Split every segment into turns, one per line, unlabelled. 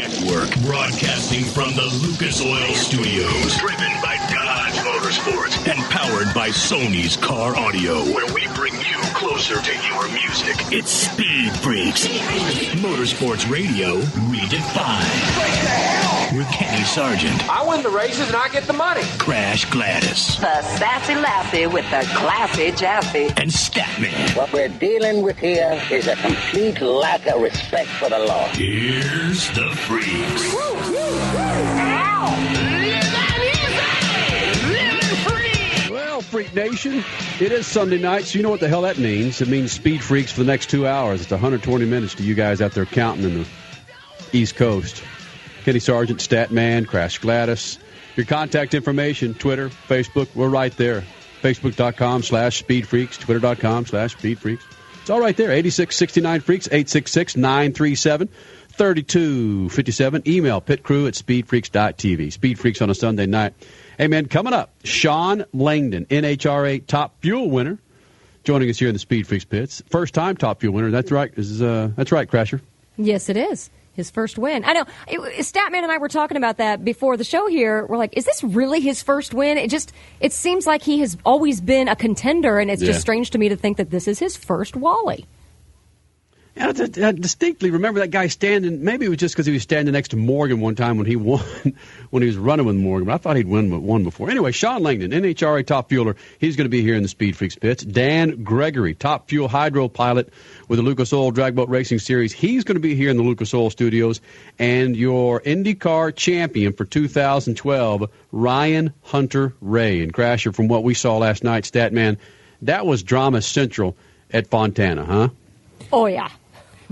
Network, broadcasting from the Lucas Oil Studios. Driven by and powered by Sony's Car Audio, where we bring you closer to your music. It's Speed Freaks. Motorsports Radio redefined. With Kenny Sargent,
I win the races and I get the money.
Crash Gladys,
The sassy lassie with the classy jassy.
and Statman.
What we're dealing with here is a complete lack of respect for the law.
Here's the freaks.
Well, Freak Nation, it is Sunday night, so you know what the hell that means. It means Speed Freaks for the next two hours. It's 120 minutes to you guys out there counting in the East Coast. Kenny Sargent, Statman, Crash Gladys. Your contact information, Twitter, Facebook, we're right there. Facebook.com slash Speed Freaks, Twitter.com slash Speed Freaks. It's all right there. 8669 Freaks, 866 937 3257. Email pitcrew at speedfreaks.tv. Speed Freaks on a Sunday night. Hey, man, coming up, Shawn Langdon, NHRA Top Fuel winner, joining us here in the Speed Freaks pits. First time Top Fuel winner. That's right. Is, uh, that's right, Crasher.
Yes, it is. His first win. I know. It, Statman and I were talking about that before the show here. We're like, is this really his first win? It just, it seems like he has always been a contender, and it's
Yeah.
just strange to me to think that this is his first Wally.
I, I distinctly remember that guy standing. Maybe it was just because he was standing next to Morgan one time when he won, when he was running with Morgan. But I thought he'd won won before. Anyway, Shawn Langdon, NHRA top fueler. He's going to be here in the Speed Freaks pits. Dan Gregory, top fuel hydro pilot with the Lucas Oil Drag Boat Racing Series. He's going to be here in the Lucas Oil Studios. And your IndyCar champion for 2012, Ryan Hunter-Reay. And Crasher, from what we saw last night, Statman, that was drama central at Fontana, huh?
Oh, yeah.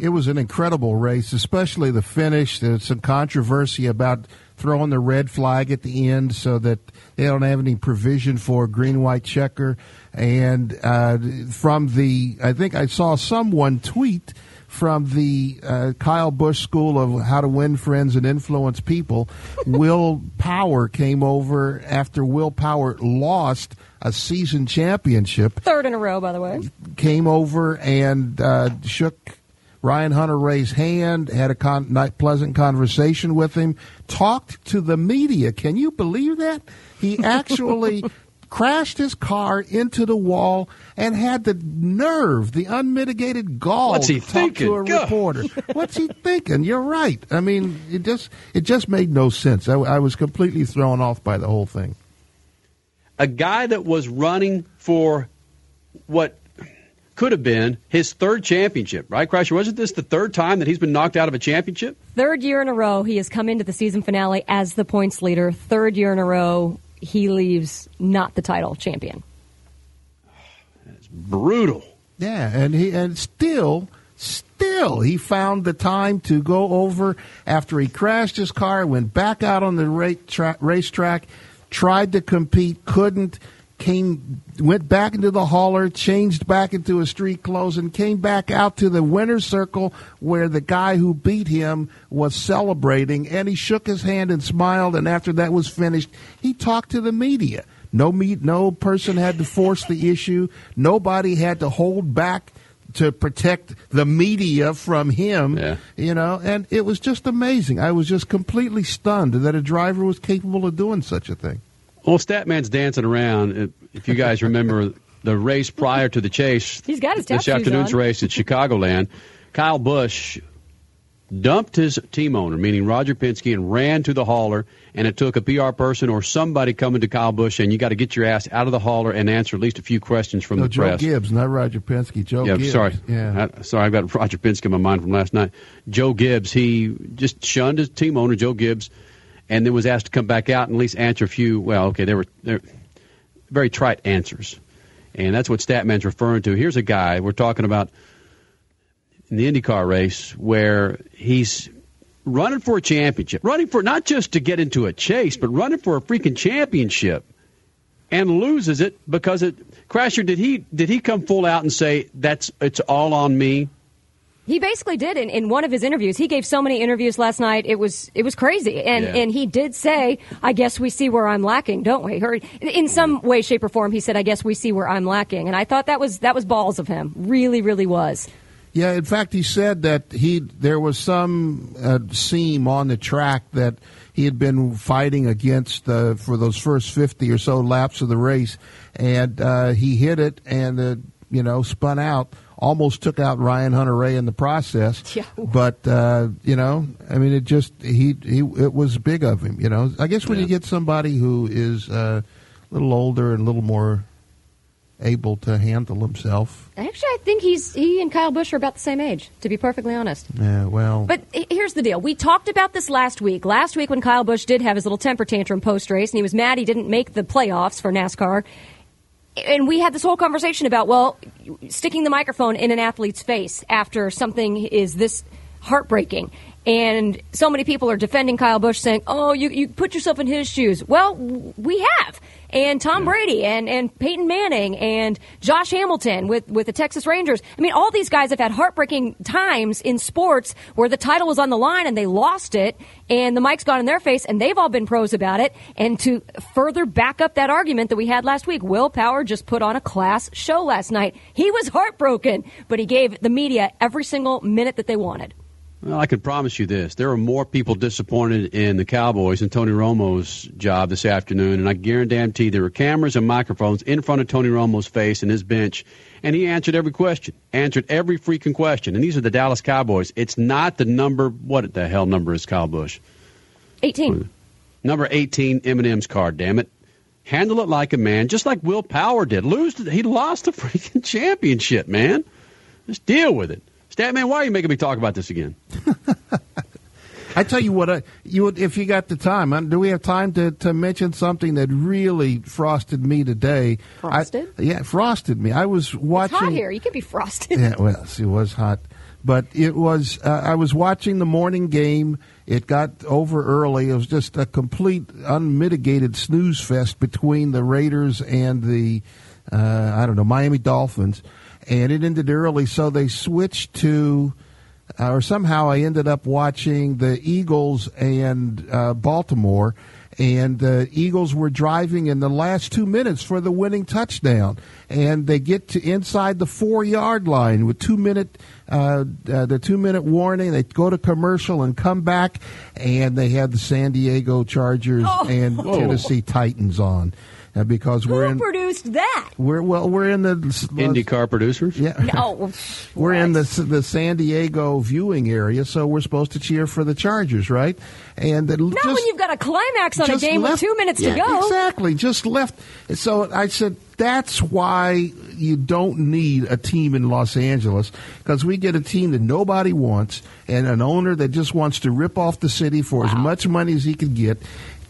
It was an incredible race, especially the finish. There's some controversy about throwing the red flag at the end so that they don't have any provision for green white checker. And uh, from the, I think I saw someone tweet from the uh, Kyle Busch School of How to Win Friends and Influence People. Will Power came over after Will Power lost a season championship
Third in a row, by the way.
came over and uh, shook Ryan Hunter-Reay's hand, had a con- pleasant conversation with him, talked to the media. Can you believe that? He actually crashed his car into the wall and had the nerve, the unmitigated gall
What's he
to talk to a
thinking? God.
reporter. What's he thinking? You're right. I mean, it just it just made no sense. I, I was completely thrown off by the whole thing.
a guy that was running for what could have been his third championship, right, Crasher? Wasn't this the third time that he's been knocked out of a championship?
Third year in a row, he has come into the season finale as the points leader. Third year in a row, he leaves not the title champion.
It's brutal.
Yeah, and he and still still he found the time to go over after he crashed his car, went back out on the race tra- racetrack, tried to compete, couldn't, came went back into the hauler, changed back into his street clothes and came back out to the winner's circle where the guy who beat him was celebrating and he shook his hand and smiled and after that was finished, he talked to the media. No meet, no person had to force the issue. Nobody had to hold back to protect the media from him.
Yeah.
You know, and it was just amazing. I was just completely stunned that a driver was capable of doing such a thing.
Well, Statman's dancing around. If- If you guys remember the race prior to the chase,
He's got his
this afternoon's
on.
race at Chicagoland, Kyle Busch dumped his team owner, meaning Roger Penske, and ran to the hauler. And it took a PR person or somebody coming to Kyle Busch, and you got to get your ass out of the hauler and answer at least a few questions from
No,
the
Joe
press.
Gibbs, not Roger Penske. Joe
yeah,
Gibbs.
sorry.
Yeah.
I, sorry, I've got Roger Penske in my mind from last night. Joe Gibbs, he just shunned his team owner, Joe Gibbs, and then was asked to come back out and at least answer a few. Well, okay, they were very trite answers, and that's what Statman's referring to. Here's a guy we're talking about in the IndyCar race where he's running for a championship, running for not just to get into a chase, but running for a freaking championship and loses it because it Crasher did he did he come full out and say that's it's all on me?
He basically did in, in one of his interviews. He gave so many interviews last night. It was it was crazy, and
Yeah.
and he did say, "I guess we see where I'm lacking, don't we?" Or in some way, shape, or form, he said, "I guess we see where I'm lacking," and I thought that was that was balls of him. Really, really was.
Yeah, in fact, he said that he there was some uh, seam on the track that he had been fighting against uh, for those first fifty or so laps of the race, and uh, he hit it and uh, you know spun out, almost took out Ryan Hunter-Reay in the process.
Yeah.
But uh, you know, I mean, it just he he it was big of him. You know, I guess when
Yeah.
you get somebody who is uh, a little older and a little more able to handle himself.
Actually, I think he's he and Kyle Busch are about the same age. To be perfectly honest.
Yeah, well,
But here's the deal. We talked about this last week. Last week when Kyle Busch did have his little temper tantrum post race and he was mad he didn't make the playoffs for NASCAR. And we had this whole conversation about, well, sticking the microphone in an athlete's face after something is this heartbreaking. And so many people are defending Kyle Busch saying, oh, you, you put yourself in his shoes. Well, we have. And Tom Brady and, and Peyton Manning and Josh Hamilton with, with the Texas Rangers. I mean, all these guys have had heartbreaking times in sports where the title was on the line and they lost it and the mic's gone in their face and they've all been pros about it. And to further back up that argument that we had last week, Will Power just put on a class show last night. He was heartbroken, but he gave the media every single minute that they wanted.
Well, I can promise you this: there are more people disappointed in the Cowboys and Tony Romo's job this afternoon, and I guarantee you there were cameras and microphones in front of Tony Romo's face and his bench, and he answered every question, answered every freaking question. And these are the Dallas Cowboys. It's not the number. What the hell number is Kyle Busch?
18.
Number eighteen, M&M's card. Damn it! Handle it like a man, just like Will Power did. Lose, he lost the freaking championship, man. Just deal with it. Statman, why are you making me talk about this again?
I tell you what, uh, you would, if you got the time, uh, do we have time to, to mention something that really frosted me today?
Frosted?
I, yeah, frosted me. I was watching.
It's hot here. You can be frosted.
Yeah, well, it was hot, but it was. Uh, I was watching the morning game. It got over early. It was just a complete unmitigated snooze fest between the Raiders and the uh, I don't know Miami Dolphins, and it ended early. So they switched to. Uh, or somehow I ended up watching the Eagles and uh, Baltimore, and the Eagles were driving in the last two minutes for the winning touchdown, and they get to inside the four yard line with two minute uh, uh, the two minute warning. They go to commercial and come back, and they had the San Diego Chargers and Tennessee Titans on. Uh, because we're
Who
in
produced that?
we're well we're in the
IndyCar producers.
yeah
No.
we're in the the San Diego viewing area, so we're supposed to cheer for the Chargers, right? And it
Not
just,
when you've got a climax on a game
left-
with two minutes
Yeah,
to go.
Exactly, just left. So I said that's why you don't need a team in Los Angeles because we get a team that nobody wants and an owner that just wants to rip off the city for as much money as he can get.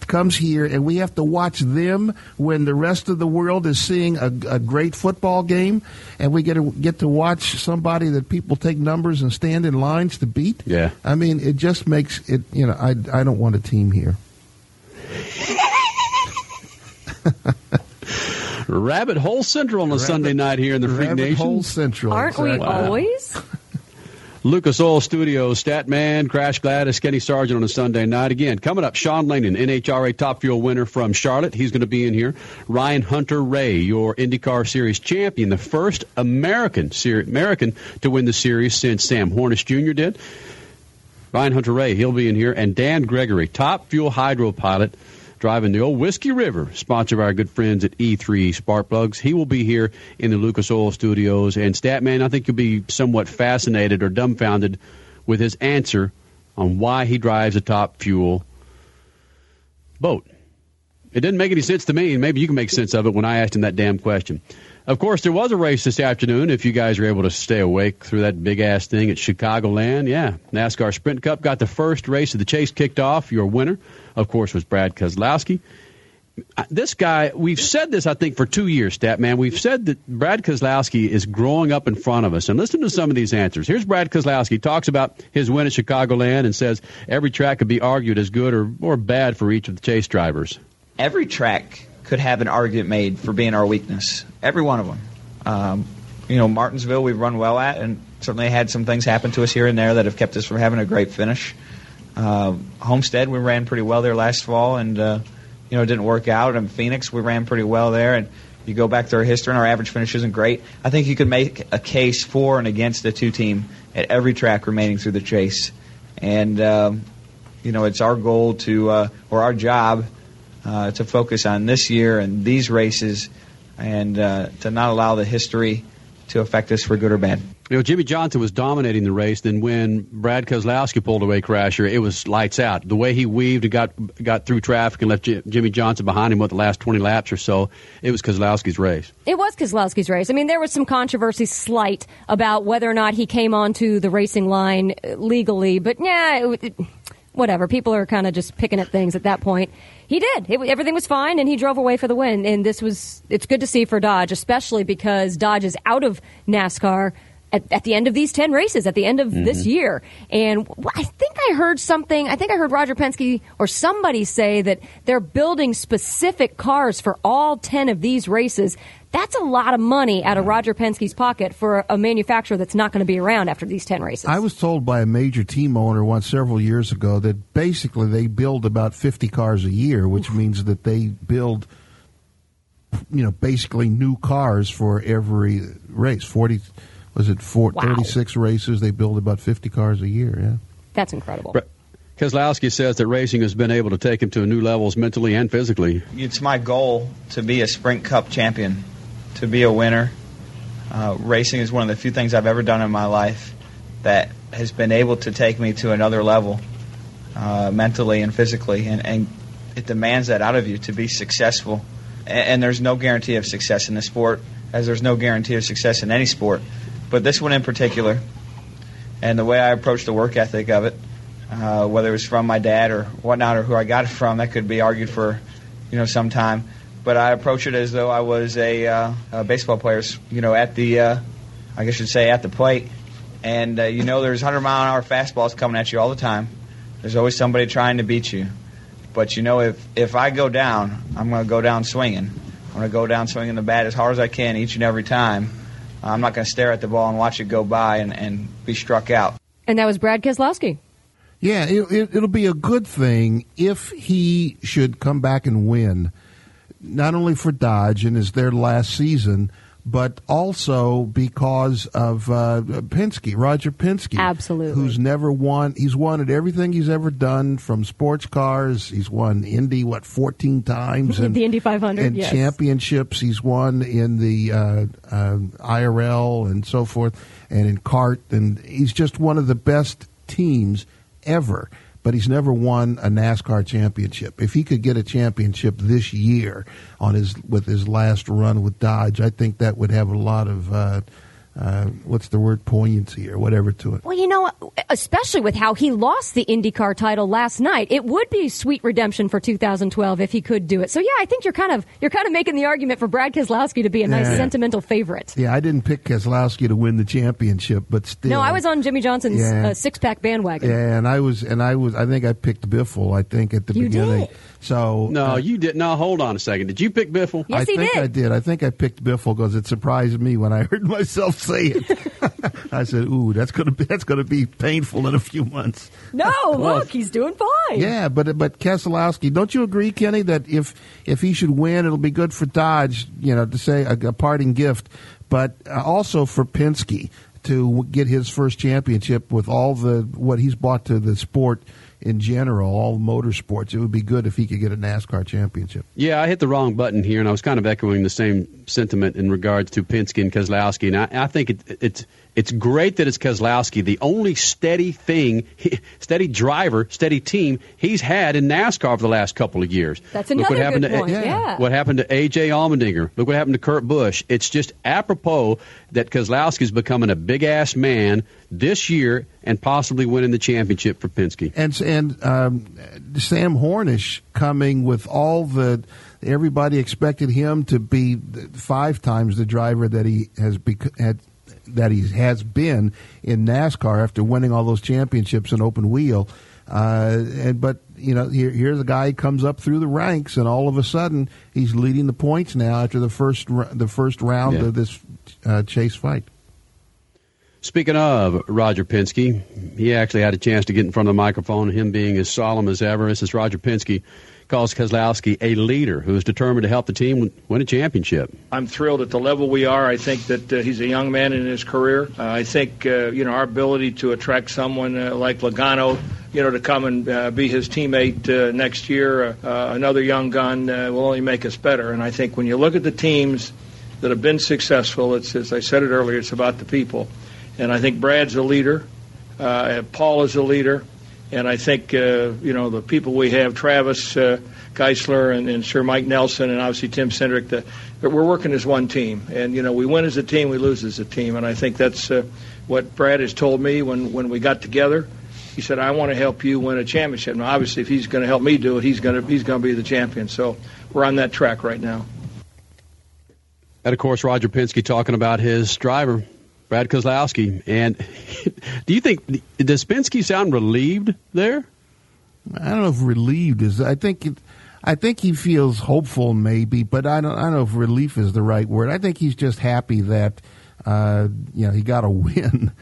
Comes here and we have to watch them when the rest of the world is seeing a, a great football game, and we get to get to watch somebody that people take numbers and stand in lines to beat.
Yeah.
I mean, it just makes it. You know, I I don't want a team here.
Rabbit Hole Central on a Sunday night here in the Freak
Rabbit
Nation.
Hole Central.
Aren't we
exactly.
always?
Lucas Oil Studios, Statman, Crash Gladys, Kenny Sargent on a Sunday night. Again, coming up, Shawn Langdon, NHRA Top Fuel winner from Charlotte. He's going to be in here. Ryan Hunter-Reay, your IndyCar Series champion, the first American ser- American to win the series since Sam Hornish Jr. did. Ryan Hunter-Reay, he'll be in here. And Dan Gregory, Top Fuel Hydro pilot, driving the old Whiskey River, sponsored by our good friends at E3 Spark Plugs. He will be here in the Lucas Oil Studios. And Statman, I think you'll be somewhat fascinated or dumbfounded with his answer on why he drives a Top Fuel boat. It didn't make any sense to me, and maybe you can make sense of it when I asked him that damn question. Of course, there was a race this afternoon. If you guys were able to stay awake through that big ass thing at Chicagoland, yeah, NASCAR Sprint Cup got the first race of the chase kicked off. Your winner, of course, was Brad Keselowski. Uh, This guy, we've said this, I think, for two years, Stat Man. We've said that Brad Keselowski is growing up in front of us. And listen to some of these answers. Here's Brad Keselowski. He talks about his win at Chicagoland and says every track could be argued as good or, or bad for each of the chase drivers.
every track could have an argument made for being our weakness. Every one of them. Um, you know, Martinsville we've run well at, and certainly had some things happen to us here and there that have kept us from having a great finish. Uh, Homestead we ran pretty well there last fall, and uh, you know it didn't work out. And Phoenix we ran pretty well there, and You go back to our history, and our average finish isn't great. I think you could make a case for and against the two team at every track remaining through the chase. And, um, you know, it's our goal to, uh, or our job, uh, to focus on this year and these races and uh, to not allow the history to affect us for good or bad.
You know, Jimmie Johnson was dominating the race. Then when Brad Keselowski pulled away crasher, it was lights out. The way he weaved and got got through traffic and left J- Jimmie Johnson behind him with the last 20 laps or so, it was Keselowski's race.
It was Keselowski's race. I mean, there was some controversy slight about whether or not he came onto the racing line legally, but yeah, it, it, whatever. People are kind of just picking at things at that point. He did. It, everything was fine, and he drove away for the win. And this was it's good to see for Dodge, especially because Dodge is out of NASCAR. At, at, the end of these 10 races, at the end of mm-hmm. this year. And I think I heard something, I think I heard Roger Penske or somebody say that they're building specific cars for all 10 of these races. That's a lot of money out of Roger Penske's pocket for a manufacturer that's not going to be around after these 10 races.
I was told by a major team owner once several years ago that basically they build about 50 cars a year, which means that they build you know basically new cars for every race. 40 was it four, wow. 36 races they build about 50 cars a year, yeah.
That's incredible.
Keselowski says that racing has been able to take him to a new levels mentally and physically.
It's my goal to be a Sprint Cup champion, to be a winner. Uh, racing is one of the few things I've ever done in my life that has been able to take me to another level, uh, mentally and physically, and, and, it demands that out of you to be successful. And, and there's no guarantee of success in the sport, as there's no guarantee of success in any sport. But this one in particular, and the way I approach the work ethic of it, uh, whether it was from my dad or whatnot, or who I got it from, that could be argued for, you know, some time. But I approach it as though I was a, uh, a baseball player, you know, at the, uh, I guess you'd say, at the plate. And uh, you know, there's 100 mile an hour fastballs coming at you all the time. There's always somebody trying to beat you. But you know, if if I go down, I'm going to go down swinging. I'm going to go down swinging the bat as hard as I can each and every time. Uh, I'm not going to stare at the ball and watch it go by and, and be struck out.
And that was Brad Keselowski.
Yeah, it, will it, be a good thing if he should come back and win, not only for Dodge and is their last season, but also because of uh, Penske, Roger Penske,
absolutely,
who's never won. He's won at everything he's ever done, from sports cars. He's won Indy what fourteen times,
and the Indy 500,
and
yes.
championships. He's won in the uh, uh, IRL and so forth, and in CART, and he's just one of the best teams ever but he's never won a NASCAR championship. If he could get a championship this year on his with his last run with Dodge, I think that would have a lot of uh, uh, what's the word poignancy or whatever to it.
Well, you know, especially with how he lost the IndyCar title last night, it would be sweet redemption for 2012 if he could do it. So yeah, I think you're kind of you're kind of making the argument for Brad Keselowski to be a nice yeah. sentimental favorite.
Yeah, I didn't pick Keselowski to win the championship, but still.
No, I was on Jimmie Johnson's yeah. uh, six pack bandwagon.
Yeah, and I was and I was I think I picked Biffle. I think at the
you
beginning.
Did.
So
no, uh, you did. No, hold on a second. Did you pick Biffle?
Yes,
I
he
think
did.
I did. I think I picked Biffle because it surprised me when I heard myself say it. I said, "Ooh, that's gonna be that's gonna be painful in a few months."
No, look, he's doing fine.
Yeah, but but Keselowski, don't you agree, Kenny, that if if he should win, it'll be good for Dodge, you know, to say a, a parting gift, but uh, also for Penske to get his first championship with all the what he's brought to the sport in general, all motorsports. It would be good if he could get a NASCAR championship.
Yeah, I hit the wrong button here, and I was kind of echoing the same sentiment in regards to Penske and Keselowski. And I, I think it, it's it's great that it's Keselowski, the only steady thing, steady driver, steady team he's had in NASCAR for the last couple of years.
That's another
Look what happened
good
to,
point. Yeah. yeah.
What happened to A.J. Allmendinger? Look what happened to Kurt Busch. It's just apropos that Keselowski's becoming a big ass man this year and possibly winning the championship for Penske.
And and um, Sam Hornish coming with all the everybody expected him to be five times the driver that he has bec- had that he has been in NASCAR after winning all those championships in open wheel. Uh, and but you know here, here's a guy who comes up through the ranks, and all of a sudden he's leading the points now after the first the first round yeah. of this uh, chase fight.
Speaking of Roger Penske, he actually had a chance to get in front of the microphone. Him being as solemn as ever. This is Roger Penske calls Keselowski a leader who is determined to help the team win a championship.
I'm thrilled at the level we are. I think that uh, he's a young man in his career. Uh, I think uh, you know our ability to attract someone uh, like Logano, you know, to come and uh, be his teammate uh, next year, another young gun, will only make us better. And I think when you look at the teams that have been successful, it's as I said it earlier, it's about the people. And I think Brad's a leader. Paul is a leader. And I think, uh, you know, the people we have, Travis uh, Geisler and, and Sir Mike Nelson and obviously Tim Cindric, the, we're working as one team. And, you know, we win as a team, we lose as a team. And I think that's uh, what Brad has told me when, when we got together. He said, I want to help you win a championship. Now, obviously, if he's going to help me do it, he's going to, he's going to be the champion. So we're on that track right now.
And, of course, Roger Penske talking about his driver, Brad Keselowski. And do you think does Penske sound relieved there?
I don't know if relieved is. I think it, I think he feels hopeful, maybe, but I don't. I don't know if relief is the right word. I think he's just happy that uh, you know he got a win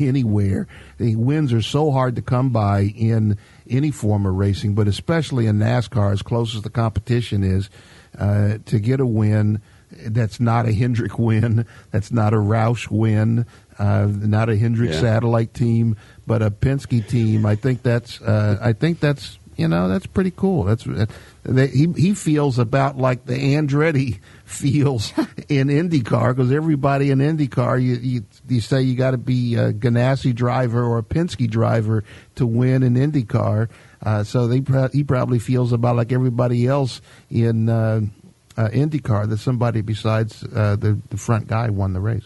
anywhere. The wins are so hard to come by in any form of racing, but especially in NASCAR, as close as the competition is, uh, to get a win that's not a Hendrick win. That's not a Roush win. Uh, not a Hendrick yeah. satellite team, but a Penske team. I think that's. Uh, I think that's. You know, that's pretty cool. That's uh, they, he he feels about like the Andretti feels in IndyCar because everybody in IndyCar you you, you say you got to be a Ganassi driver or a Penske driver to win an IndyCar. Uh, so they he probably feels about like everybody else in uh, IndyCar that somebody besides uh, the, the front guy won the race.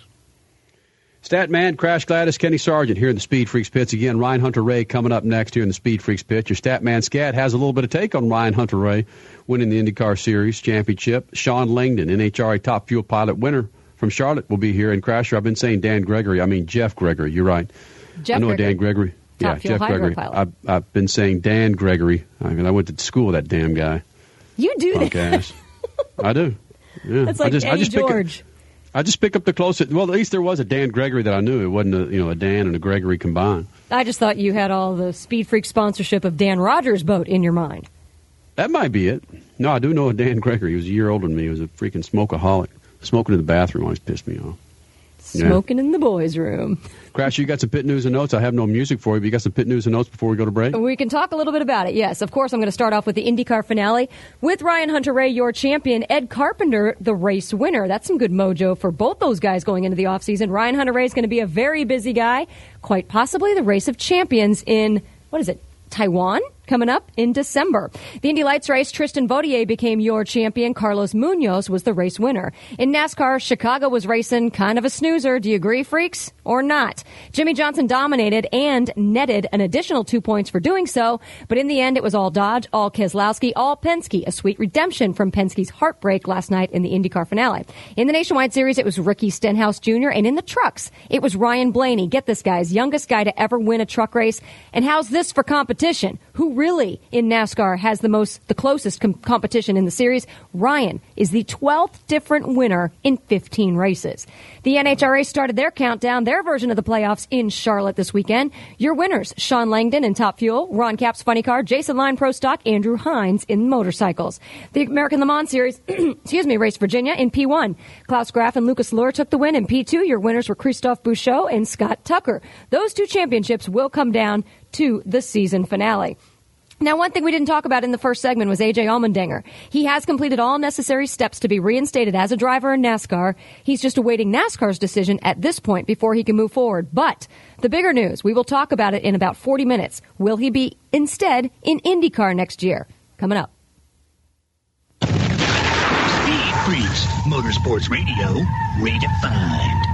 Stat man, Crash Gladys, Kenny Sargent here in the Speed Freaks pits again. Ryan Hunter-Reay coming up next here in the Speed Freaks pit. Your stat man Scat has a little bit of take on Ryan Hunter-Reay winning the IndyCar Series championship. Shawn Langdon, NHRA Top Fuel Pilot winner from Charlotte, will be here. And Crasher, I've been saying Dan Gregory. I mean Jeff Gregory. You're right.
Jeff
I know
Gregory.
Dan Gregory.
Top
yeah,
Fuel
Jeff Gregory.
Pilot.
I've, I've been saying Dan Gregory. I mean, I went to school with that damn guy.
You do
Podcast. I do. Yeah.
That's like
I just,
Eddie
I just
George.
Pick I just pick up the closest. Well, at least there was a Dan Gregory that I knew. It wasn't a you know a Dan and a Gregory combined.
I just thought you had all the Speed Freak sponsorship of Dan Rogers' boat in your mind.
That might be it. No, I do know a Dan Gregory. He was a year older than me. He was a freaking smokeaholic. Smoking in the bathroom always pissed me off.
Smoking yeah. in the boys' room.
Crash, you got some pit news and notes. I have no music for you, but you got some pit news and notes before we go to break?
We can talk a little bit about it, yes. Of course, I'm going to start off with the IndyCar finale with Ryan Hunter-Reay, your champion, Ed Carpenter, the race winner. That's some good mojo for both those guys going into the offseason. Ryan Hunter-Reay is going to be a very busy guy, quite possibly the race of champions in, what is it, Taiwan? Coming up in December. The Indy Lights race, Tristan Vautier became your champion. Carlos Munoz was the race winner. In NASCAR, Chicago was racing kind of a snoozer. Do you agree, freaks? Or not? Jimmie Johnson dominated and netted an additional two points for doing so, but in the end, it was all Dodge, all Keselowski, all Penske. A sweet redemption from Penske's heartbreak last night in the IndyCar finale. In the Nationwide Series, it was Ricky Stenhouse Jr., and in the trucks, it was Ryan Blaney. Get this, guys, youngest guy to ever win a truck race. And how's this for competition? Who really in NASCAR has the most, the closest com- competition in the series. Ryan is the 12th different winner in 15 races. The NHRA started their countdown, their version of the playoffs in Charlotte this weekend. Your winners, Shawn Langdon in Top Fuel, Ron Capps Funny Car, Jason Line Pro Stock, Andrew Hines in Motorcycles. The American Le Mans Series, excuse me, Race Virginia in P1. Klaus Graf and Lucas Luhr took the win in P2. Your winners were Christophe Bouchut and Scott Tucker. Those two championships will come down to the season finale. Now, one thing we didn't talk about in the first segment was AJ Allmendinger. He has completed all necessary steps to be reinstated as a driver in NASCAR. He's just awaiting NASCAR's decision at this point before he can move forward. But the bigger news, we will talk about it in about 40 minutes. Will he be instead in IndyCar next year? Coming up.
Speed Freaks, Motorsports Radio, redefined.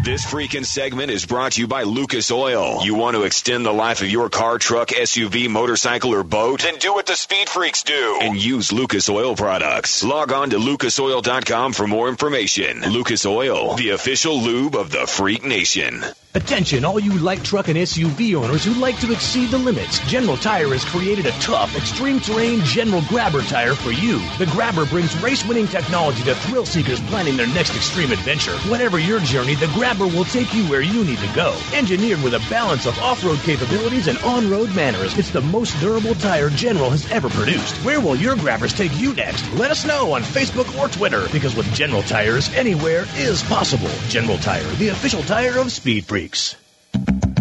This freaking segment is brought to you by Lucas Oil. You want to extend the life of your car, truck, SUV, motorcycle, or boat? Then do what the Speed Freaks do and use Lucas Oil products. Log on to lucasoil.com for more information. Lucas Oil, the official lube of the Freak Nation.
Attention, all you light truck and SUV owners who like to exceed the limits. General Tire has created a tough, extreme terrain General Grabber tire for you. The Grabber brings race winning technology to thrill seekers planning their next extreme adventure. Whatever your journey, the Grabber will take you where you need to go. Engineered with a balance of off road capabilities and on road manners, it's the most durable tire General has ever produced. Where will your Grabbers take you next? Let us know on Facebook or Twitter because with General Tires, anywhere is possible. General Tire, the official tire of Speed Freaks.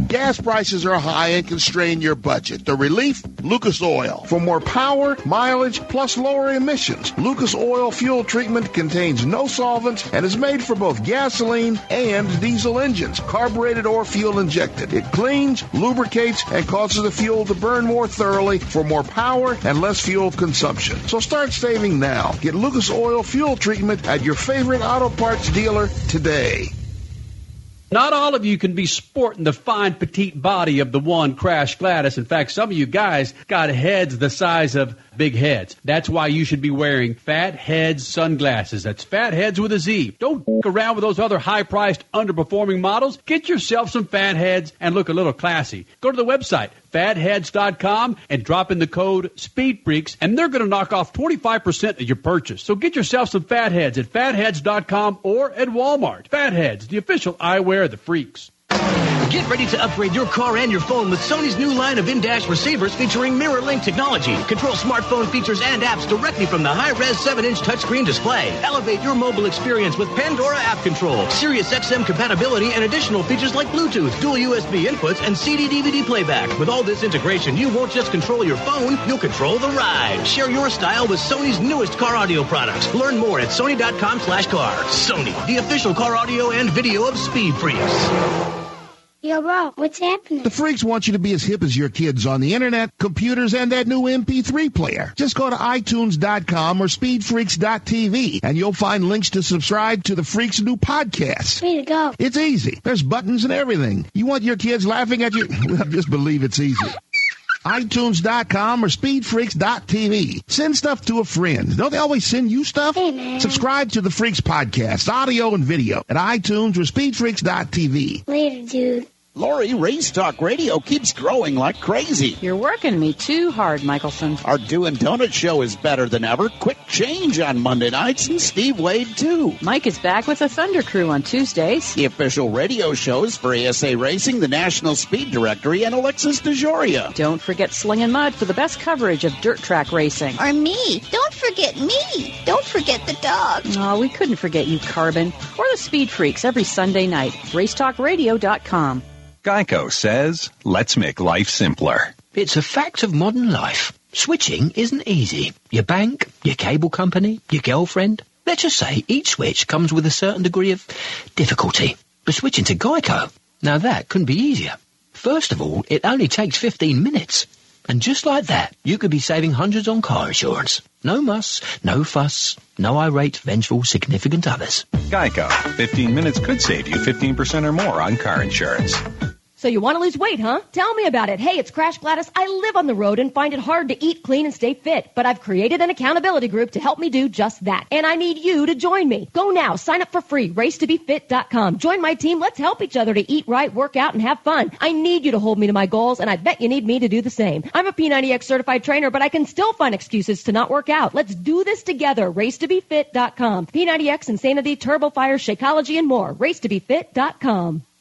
Gas prices are high and constrain your budget. The relief? Lucas Oil. For more power, mileage, plus lower emissions, Lucas Oil fuel treatment contains no solvents and is made for both gasoline and diesel engines, carbureted or fuel injected. It cleans, lubricates, and causes the fuel to burn more thoroughly for more power and less fuel consumption. So start saving now. Get Lucas Oil fuel treatment at your favorite auto parts dealer today.
Not all of you can be sporting the fine petite body of the one Crash Gladys. In fact, some of you guys got heads the size of big heads. That's why you should be wearing Fatheadz sunglasses. That's Fatheadz with a Z. Don't around with those other high priced underperforming models. Get yourself some Fatheadz and look a little classy. Go to the website fatheadz.com and drop in the code SpeedFreaks and they're going to knock off 25% of your purchase. So get yourself some Fatheadz at fatheadz.com or at Walmart. Fatheadz, the official eyewear of the freaks.
Get ready to upgrade your car and your phone with Sony's new line of in-dash receivers featuring mirror link technology. Control smartphone features and apps directly from the high-res 7-inch touchscreen display. Elevate your mobile experience with Pandora app control, Sirius XM compatibility, and additional features like Bluetooth, dual USB inputs, and CD-DVD playback. With all this integration, you won't just control your phone, you'll control the ride. Share your style with Sony's newest car audio products. Learn more at sony.com slash car. Sony, the official car audio and video of Speed Freaks.
Yo, bro, what's happening?
The freaks want you to be as hip as your kids on the internet, computers, and that new MP3 player. Just go to iTunes.com or SpeedFreaks.tv and you'll find links to subscribe to the Freaks' new podcast.
Way to go.
It's easy. There's buttons and everything. You want your kids laughing at you? Well, just believe it's easy. iTunes.com or SpeedFreaks.tv. Send stuff to a friend. Don't they always send you stuff?
Hey, man.
Subscribe to the Freaks podcast, audio and video, at iTunes or SpeedFreaks.tv.
Later, dude.
Lori, Race Talk Radio keeps growing like crazy.
You're working me too hard, Michelson.
Our Doing Donut show is better than ever. Quick change on Monday nights, and Steve Wade too.
Mike is back with the Thunder Crew on Tuesdays.
The official radio shows for ASA Racing, the National Speed Directory, and Alexis DeJoria.
Don't forget Sling and Mud for the best coverage of dirt track racing.
Or me. Don't forget me. Don't forget the dog.
Oh, we couldn't forget you, Carbon. Or the Speed Freaks every Sunday night. RaceTalkRadio.com.
Geico says, let's make life simpler.
It's a fact of modern life. Switching isn't easy. Your bank, your cable company, your girlfriend. Let's just say each switch comes with a certain degree of difficulty. But switching to Geico, now that couldn't be easier. First of all, it only takes 15 minutes. And just like that, you could be saving hundreds on car insurance. No muss, no fuss, no irate, vengeful, significant others.
Geico. 15 minutes could save you 15% or more on car insurance.
So you want to lose weight, huh? Tell me about it. Hey, it's Crash Gladys. I live on the road and find it hard to eat clean and stay fit, but I've created an accountability group to help me do just that. And I need you to join me. Go now. Sign up for free. Racetobefit.com. Join my team. Let's help each other to eat right, work out, and have fun. I need you to hold me to my goals, and I bet you need me to do the same. I'm a P90X certified trainer, but I can still find excuses to not work out. Let's do this together. Racetobefit.com. P90X, Insanity, Turbo Fire, Shakeology, and more. Racetobefit.com.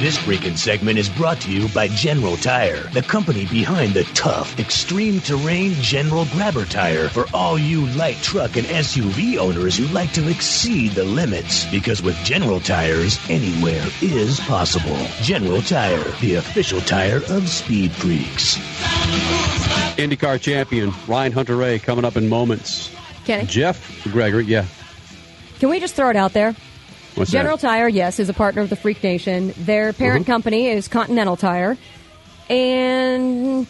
This freaking segment is brought to you by General Tire, the company behind the tough, extreme terrain General Grabber tire for all you light truck and SUV owners who like to exceed the limits. Because with General Tires, anywhere is possible. General Tire, the official tire of Speed Freaks.
IndyCar champion Ryan Hunter-Reay coming up in moments.
Kenny?
Jeff Gregory, yeah.
Can we just throw it out there?
What's
General
that?
Tire, yes, is a partner of the Freak Nation. Their parent
Mhm.
company is Continental Tire. And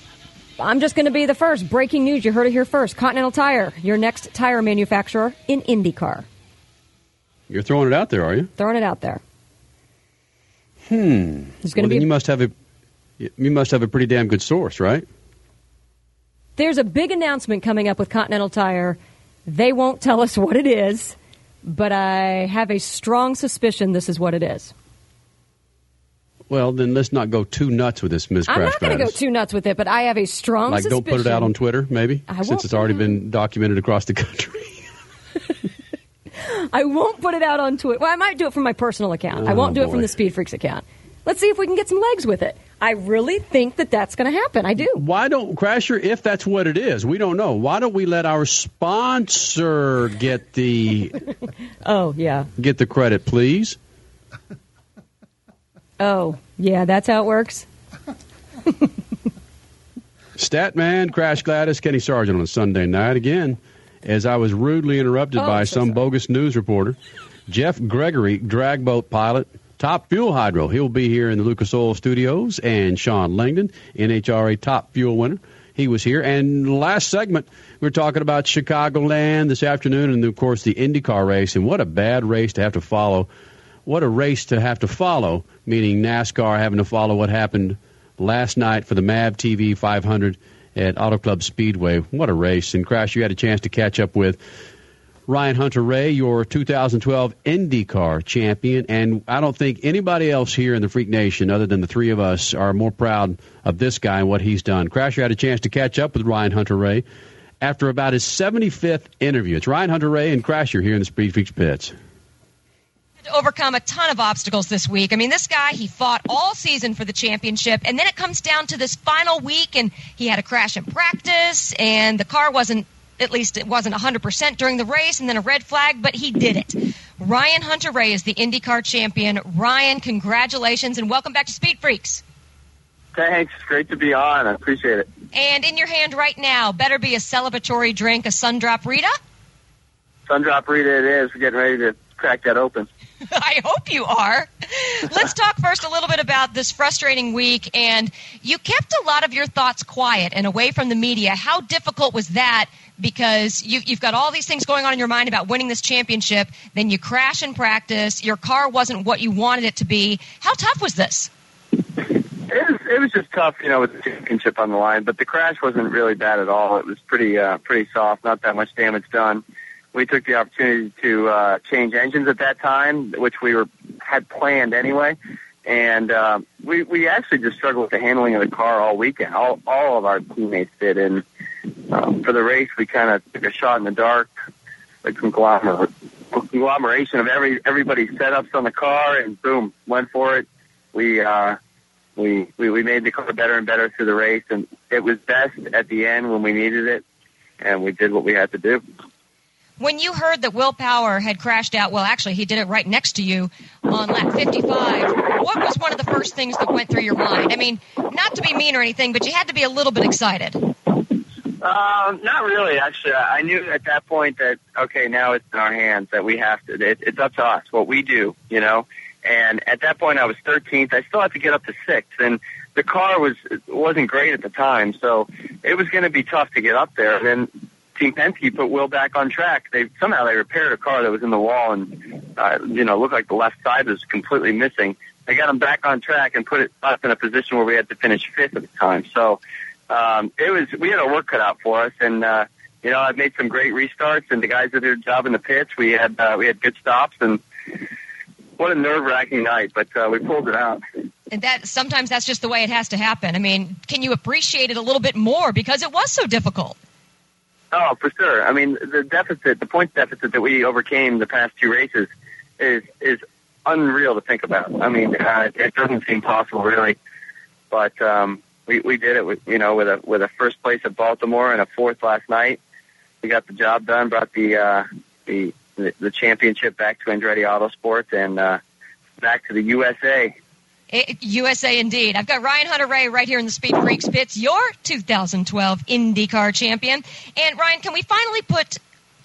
I'm just going to be the first. Breaking news. You heard it here first. Continental Tire, your next tire manufacturer in IndyCar.
You're throwing it out there, are you?
Throwing it out there.
Hmm.
There's gonna
well,
be
then
a-
you must have a you must have a pretty damn good source, right?
There's a big announcement coming up with Continental Tire. They won't tell us what it is, but I have a strong suspicion this is what it is.
Well, then let's not go too nuts with this, Ms.
I'm
Crash
not going to go too nuts with it, but I have a strong
Like,
suspicion.
don't put it out on Twitter, maybe,
I
since it's already been documented across the country.
I won't put it out on Twitter. Well, I might do it from my personal account. I
Oh,
won't do it from the Speed Freaks account. Let's see if we can get some legs with it. I really think that that's going to happen. I do.
Why don't Crasher? If that's what it is, we don't know. Why don't we let our sponsor get the
Oh, yeah.
get the credit, please?
Oh, yeah, that's how it works.
Statman, Crash Gladys, Kenny Sargent on a Sunday night again. As I was rudely interrupted
Oh,
by
so
some bogus news reporter, Jeff Gregory, drag boat pilot, top fuel hydro. He'll be here in the Lucas Oil Studios, and Shawn Langdon, NHRA top fuel winner. He was here. And last segment, we were talking about Chicagoland this afternoon, and of course the IndyCar race. And what a bad race to have to follow. What a race to have to follow, meaning NASCAR having to follow what happened last night for the MAV TV 500 at Auto Club Speedway. What a race. And Crash, you had a chance to catch up with Ryan Hunter-Reay, your 2012 IndyCar champion. And I don't think anybody else here in the Freak Nation, other than the three of us, are more proud of this guy and what he's done. Crasher had a chance to catch up with Ryan Hunter-Reay after about his 75th interview. It's Ryan Hunter-Reay and Crasher here in the Speed Freaks pits.
overcome a ton of obstacles this week. I mean, this guy, he fought all season for the championship, and then it comes down to this final week, and he had a crash in practice, and the car wasn't, at least it wasn't 100% during the race, and then a red flag, but he did it. Ryan Hunter-Reay is the IndyCar champion. Ryan, congratulations, and welcome back to Speed Freaks.
Thanks. Great to be on. I appreciate it.
And in your hand right now, better be a celebratory drink, a Sundrop Rita.
Sundrop Rita it is. We're getting ready to crack that open.
I hope you are. Let's talk first a little bit about this frustrating week. And you kept a lot of your thoughts quiet and away from the media. How difficult was that? Because you, you've got all these things going on in your mind about winning this championship. Then you crash in practice. Your car wasn't what you wanted it to be. How tough was this?
It was, it was just tough, you know, with the championship on the line. But the crash wasn't really bad at all. It was pretty uh, pretty soft. Not that much damage done. We took the opportunity to uh, change engines at that time, which we were had planned anyway. And uh, we we actually just struggled with the handling of the car all weekend. All all of our teammates did. And um, for the race, we kind of took a shot in the dark, like conglomerate conglomeration of every everybody's setups on the car, and boom, went for it. We uh, we, we we made the car better and better through the race, and it was best at the end when we needed it, and we did what we had to do.
When you heard that Will Power had crashed out, well, actually, he did it right next to you on lap 55. What was one of the first things that went through your mind? I mean, not to be mean or anything, but you had to be a little bit excited.
Um, not really, actually. I knew at that point that okay, now it's in our hands that we have to. It, it's up to us what we do, you know. And at that point, I was 13th. I still had to get up to sixth, and the car was wasn't great at the time, so it was going to be tough to get up there. And then Team Penske put Will back on track. They somehow they repaired a car that was in the wall, and uh, you know, looked like the left side was completely missing. They got him back on track and put it us in a position where we had to finish fifth at the time. So um, it was we had our work cut out for us, and uh, you know, I made some great restarts, and the guys did their job in the pits. We had uh, we had good stops, and what a nerve wracking night, but uh, we pulled it out.
And that sometimes that's just the way it has to happen. I mean, can you appreciate it a little bit more because it was so difficult?
Oh, for sure. I mean, the deficit, the point deficit that we overcame the past two races is is unreal to think about. I mean, uh, it doesn't seem possible, really. But um, we we did it with you know with a with a first place at Baltimore and a fourth last night. We got the job done. Brought the uh, the the the championship back to Andretti Autosport and uh, back to the USA.
Eh, it, USA indeed. I've got Ryan Hunter-Reay right here in the Speed Freaks pits, your 2012 IndyCar champion. And Ryan, can we finally put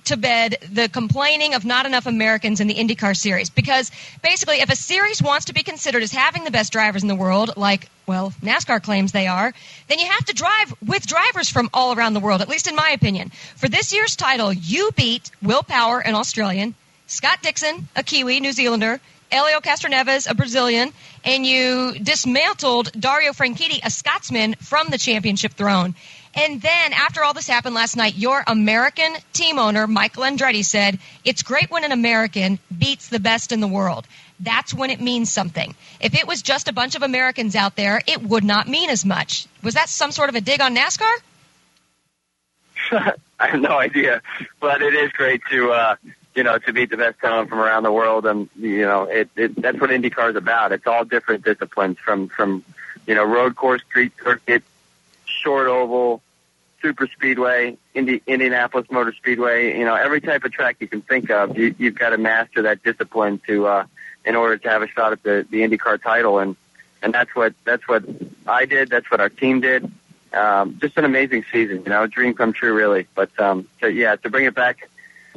to bed the complaining of not enough Americans in the IndyCar series? Because basically, if a series wants to be considered as having the best drivers in the world, like well, NASCAR claims they are, then you have to drive with drivers from all around the world, at least in my opinion. For this year's title, you beat Will Power, an Australian, Scott Dixon, a Kiwi, New Zealander, Elio Castroneves, a Brazilian, and you dismantled Dario Franchitti, a Scotsman, from the championship throne. And then, after all this happened last night, your American team owner, Michael Andretti, said, It's great when an American beats the best in the world. That's when it means something. If it was just a bunch of Americans out there, it would not mean as much. Was that some sort of a dig on NASCAR?
I have no idea, but it is great to uh, you know to beat the best talent from around the world, and you know it, it that's what IndyCar is about. It's all different disciplines from from you know road course, street circuit, short oval, super speedway, Indi- Indianapolis Motor Speedway. You know every type of track you can think of. You, you've got to master that discipline to uh, in order to have a shot at the the IndyCar title, and and that's what that's what I did. That's what our team did um, just an amazing season, you know, dream come true, really. But um, to, yeah, to bring it back,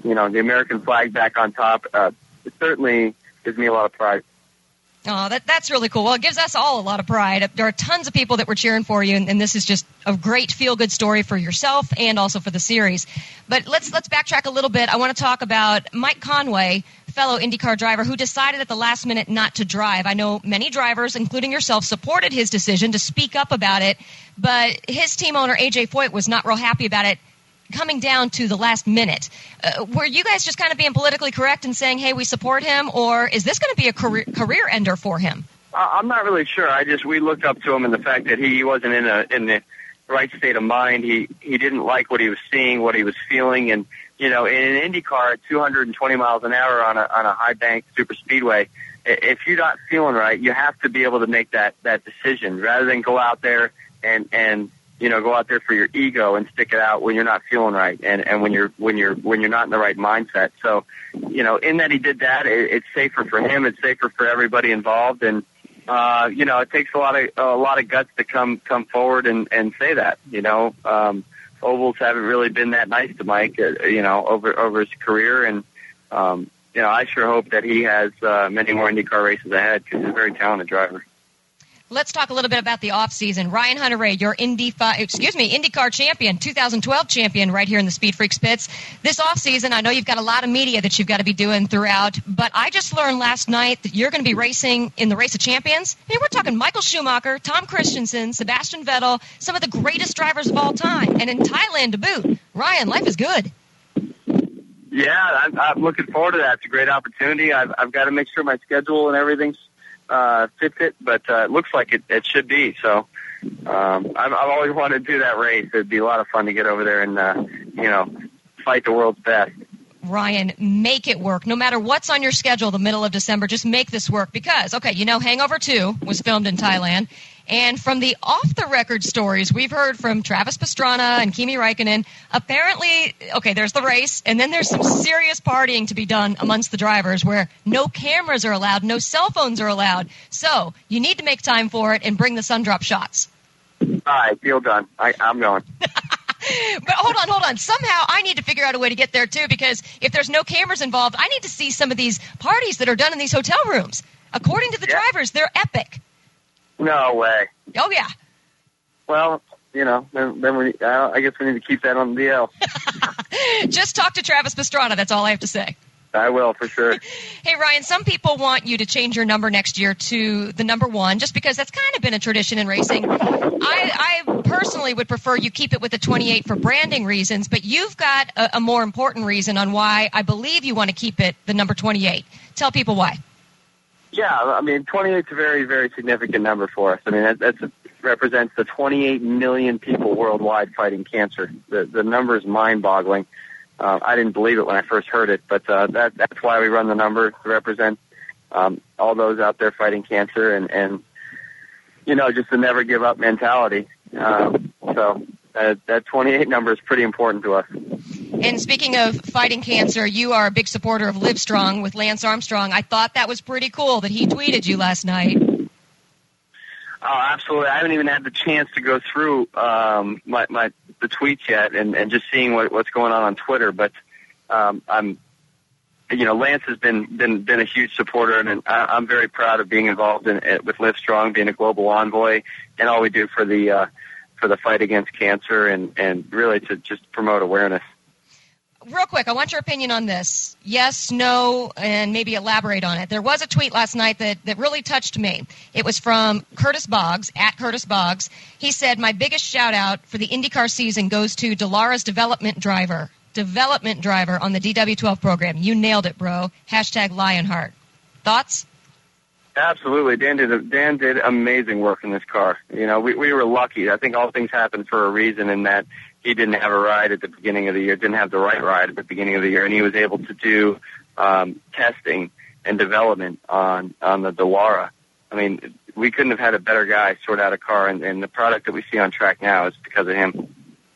you know, the American flag back on top, uh, certainly gives me a lot of pride.
Oh, that, that's really cool. Well, it gives us all a lot of pride. There are tons of people that were cheering for you, and, and this is just a great feel-good story for yourself and also for the series. But let's let's backtrack a little bit. I want to talk about Mike Conway, fellow IndyCar driver, who decided at the last minute not to drive. I know many drivers, including yourself, supported his decision to speak up about it, but his team owner AJ Foyt was not real happy about it coming down to the last minute. Uh, were you guys just kind of being politically correct and saying, "Hey, we support him," or is this going to be a career career ender for him?
I'm not really sure. I just we looked up to him and the fact that he wasn't in a in the right state of mind. He he didn't like what he was seeing, what he was feeling, and you know, in an IndyCar at 220 miles an hour on a on a high bank super speedway, if you're not feeling right, you have to be able to make that that decision rather than go out there and and you know go out there for your ego and stick it out when you're not feeling right and and when you're when you're when you're not in the right mindset. So, you know, in that he did that, it, it's safer for him. It's safer for everybody involved, and uh, you know, it takes a lot of a lot of guts to come come forward and and say that. You know, um, ovals haven't really been that nice to Mike. Uh, you know, over over his career, and um, you know, I sure hope that he has uh, many more IndyCar races ahead because he's a very talented driver.
Let's talk a little bit about the off season. Ryan Hunter your Indy fi- excuse me, IndyCar champion, 2012 champion right here in the Speed Freaks pits. This off season, I know you've got a lot of media that you've got to be doing throughout, but I just learned last night that you're going to be racing in the race of champions. I mean, we're talking Michael Schumacher, Tom Kristensen, Sebastian Vettel, some of the greatest drivers of all time, and in Thailand to boot. Ryan, life is good.
Yeah, I'm, I'm looking forward to that. It's a great opportunity. I've, I've got to make sure my schedule and everything's uh, fits it, but uh, it looks like it, it should be. So um, I've, I've always wanted to do that race. It'd be a lot of fun to get over there and uh, you know fight the world's best.
Ryan, make it work. No matter what's on your schedule the middle of December, just make this work because, okay, you know, Hangover 2 was filmed in Thailand. And from the off the record stories we've heard from Travis Pastrana and Kimi Raikkonen, apparently, okay, there's the race, and then there's some serious partying to be done amongst the drivers where no cameras are allowed, no cell phones are allowed. So you need to make time for it and bring the sun drop shots.
All right, deal done. I, I'm going.
But hold on, hold on. Somehow I need to figure out a way to get there too because if there's no cameras involved, I need to see some of these parties that are done in these hotel rooms. According to the drivers, they're epic.
No way.
Oh yeah.
Well, you know, then, then we. Uh, I guess we need to keep that on the DL.
Just talk to Travis Pastrana. That's all I have to say.
I will for sure.
Hey Ryan, some people want you to change your number next year to the number one, just because that's kind of been a tradition in racing. I, I personally would prefer you keep it with the 28 for branding reasons, but you've got a, a more important reason on why I believe you want to keep it the number 28. Tell people why.
Yeah, I mean, 28 is a very, very significant number for us. I mean, that that's represents the 28 million people worldwide fighting cancer. The the number is mind-boggling. Uh, I didn't believe it when I first heard it, but uh, that that's why we run the number to represent um, all those out there fighting cancer and and you know just the never give up mentality. Um, so uh, that 28 number is pretty important to us.
And speaking of fighting cancer, you are a big supporter of Livestrong with Lance Armstrong. I thought that was pretty cool that he tweeted you last night.
Oh, absolutely. I haven't even had the chance to go through um, my, my the tweets yet, and, and just seeing what, what's going on on Twitter. But um, I'm, you know, Lance has been been been a huge supporter, and, I, I'm very proud of being involved in it with Livestrong, being a global envoy, and all we do for the uh, for the fight against cancer, and and really to just promote awareness.
Real quick, I want your opinion on this. Yes, no, and maybe elaborate on it. There was a tweet last night that, that really touched me. It was from Curtis Boggs, at Curtis Boggs. He said, My biggest shout out for the IndyCar season goes to Dallara's development driver. Development driver on the DW12 program. You nailed it, bro. Hashtag Lionheart. Thoughts?
Absolutely, Dan did Dan did amazing work in this car. You know, we we were lucky. I think all things happen for a reason, in that he didn't have a ride at the beginning of the year, didn't have the right ride at the beginning of the year, and he was able to do um, testing and development on on the Dallara. I mean, we couldn't have had a better guy sort out a car, and, and the product that we see on track now is because of him.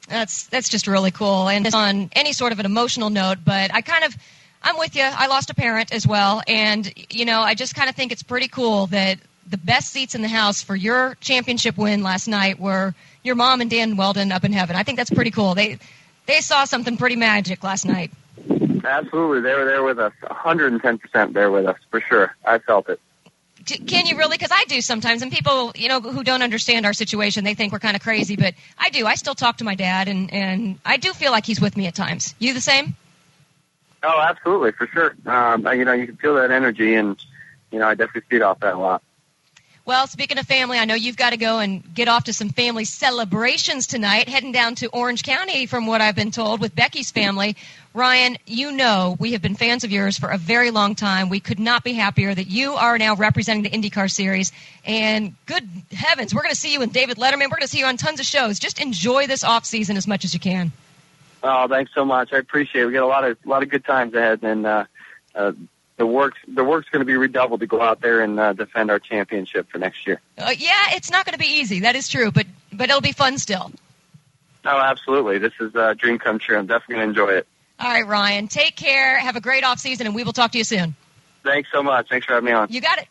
That's that's just really cool, and on any sort of an emotional note. But I kind of, I'm with you. I lost a parent as well, and you know, I just kind of think it's pretty cool that the best seats in the house for your championship win last night were your mom and Dan Wheldon up in heaven. I think that's pretty cool. They they saw something pretty magic last night.
Absolutely, they were there with us, 110% there with us for sure. I felt it.
Can you really? Because I do sometimes, and people, you know, who don't understand our situation, they think we're kind of crazy. But I do. I still talk to my dad, and and I do feel like he's with me at times. You the same?
Oh, absolutely, for sure. Um, you know, you can feel that energy, and you know, I definitely feed off that a lot.
Well, speaking of family, I know you've got to go and get off to some family celebrations tonight, heading down to Orange County, from what I've been told, with Becky's family. Ryan, you know we have been fans of yours for a very long time. We could not be happier that you are now representing the IndyCar Series. And good heavens, we're going to see you with David Letterman. We're going to see you on tons of shows. Just enjoy this off season as much as you can.
Oh, thanks so much. I appreciate it. We got a lot of a lot of good times ahead, and uh, uh, the work's the work's going to be redoubled to go out there and uh, defend our championship for next year.
Uh, yeah, it's not going to be easy. That is true, but but it'll be fun still.
Oh, absolutely. This is a dream come true. I'm definitely going to enjoy it.
All right, Ryan. Take care. Have a great off season, and we will talk to you soon.
Thanks so much. Thanks for having me on.
You got it.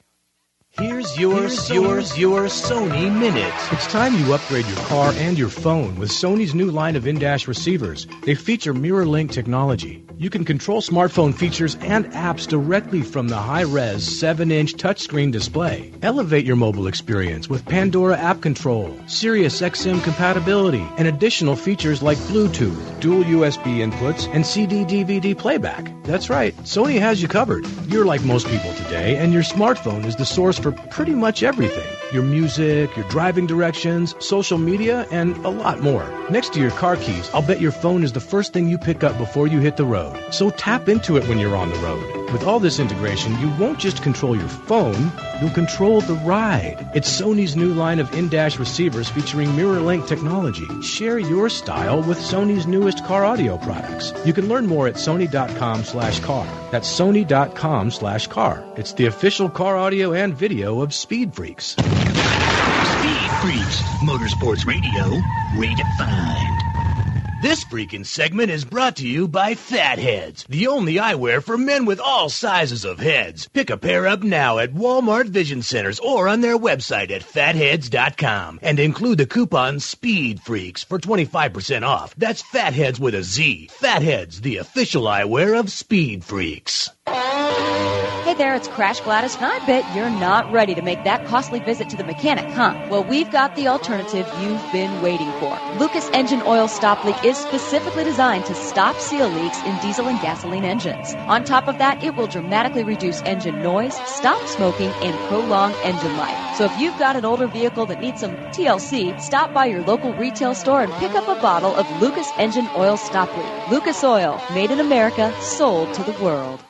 Here's yours, yours, your Sony Minute. It's time you upgrade your car and your phone with Sony's new line of in-dash receivers. They feature mirror-link technology. You can control smartphone features and apps directly from the high-res 7-inch touchscreen display. Elevate your mobile experience with Pandora app control, Sirius XM compatibility, and additional features like Bluetooth, dual USB inputs, and CD-DVD playback. That's right, Sony has you covered. You're like most people today, and your smartphone is the source for pretty much everything. Your music, your driving directions, social media, and a lot more. Next to your car keys, I'll bet your phone is the first thing you pick up before you hit the road. So tap into it when you're on the road. With all this integration, you won't just control your phone, you'll control the ride. It's Sony's new line of in-dash receivers featuring mirror-link technology. Share your style with Sony's newest car audio products. You can learn more at sony.com slash car. That's sony.com slash car. It's the official car audio and video of Speed Freaks.
Speed Freaks, Motorsports Radio, redefined.
This freaking segment is brought to you by Fatheadz, the only eyewear for men with all sizes of heads. Pick a pair up now at Walmart Vision Centers or on their website at fatheadz.com and include the coupon Speed Freaks for 25% off. That's Fatheadz with a Z. Fatheadz, the official eyewear of Speed Freaks.
Hey there, it's Crash Gladys, and I bet you're not ready to make that costly visit to the mechanic, huh? Well, we've got the alternative you've been waiting for. Lucas Engine Oil Stop Leak is specifically designed to stop seal leaks in diesel and gasoline engines. On top of that, it will dramatically reduce engine noise, stop smoking, and prolong engine life. So if you've got an older vehicle that needs some TLC, stop by your local retail store and pick up a bottle of Lucas Engine Oil Stop Leak. Lucas Oil, made in America, sold to the world.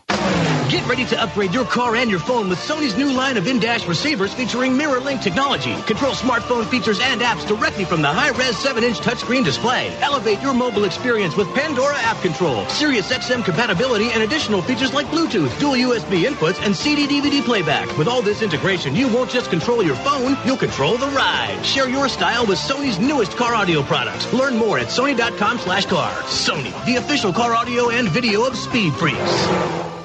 Get ready to upgrade your car and your phone with Sony's new line of in-dash receivers featuring mirror link technology. Control smartphone features and apps directly from the high-res 7-inch touchscreen display. Elevate your mobile experience with Pandora app control, Sirius XM compatibility, and additional features like Bluetooth, dual USB inputs, and CD-DVD playback. With all this integration, you won't just control your phone, you'll control the ride. Share your style with Sony's newest car audio products. Learn more at sony.com slash car. Sony, the official car audio and video of Speed Freaks.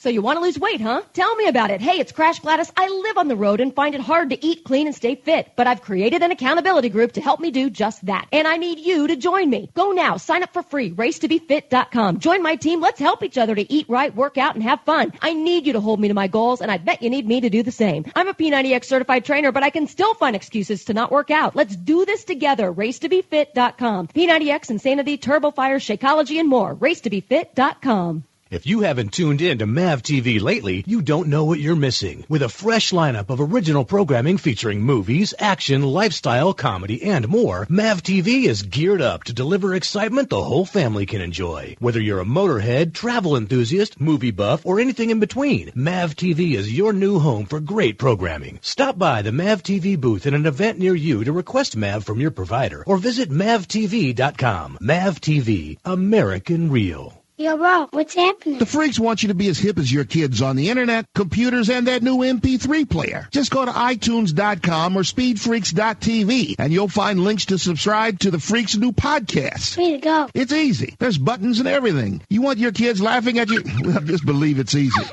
So you want to lose weight, huh? Tell me about it. Hey, it's Crash Gladys. I live on the road and find it hard to eat clean and stay fit, but I've created an accountability group to help me do just that. And I need you to join me. Go now. Sign up for free. Racetobefit.com. Join my team. Let's help each other to eat right, work out, and have fun. I need you to hold me to my goals, and I bet you need me to do the same. I'm a P90X certified trainer, but I can still find excuses to not work out. Let's do this together. Racetobefit.com. P90X, Insanity, TurboFire, Shakeology, and more. Racetobefit.com.
If you haven't tuned in to MAV TV lately, you don't know what you're missing. With a fresh lineup of original programming featuring movies, action, lifestyle, comedy, and more, MAV TV is geared up to deliver excitement the whole family can enjoy. Whether you're a motorhead, travel enthusiast, movie buff, or anything in between, MAV TV is your new home for great programming. Stop by the MAV TV booth at an event near you to request MAV from your provider or visit MAVTV.com. MAV TV, American Real.
Yo, bro, what's happening?
The freaks want you to be as hip as your kids on the internet, computers, and that new MP3 player. Just go to iTunes.com or SpeedFreaks.tv and you'll find links to subscribe to the Freaks' new podcast.
Way to go.
It's easy. There's buttons and everything. You want your kids laughing at you? Well, just believe it's easy.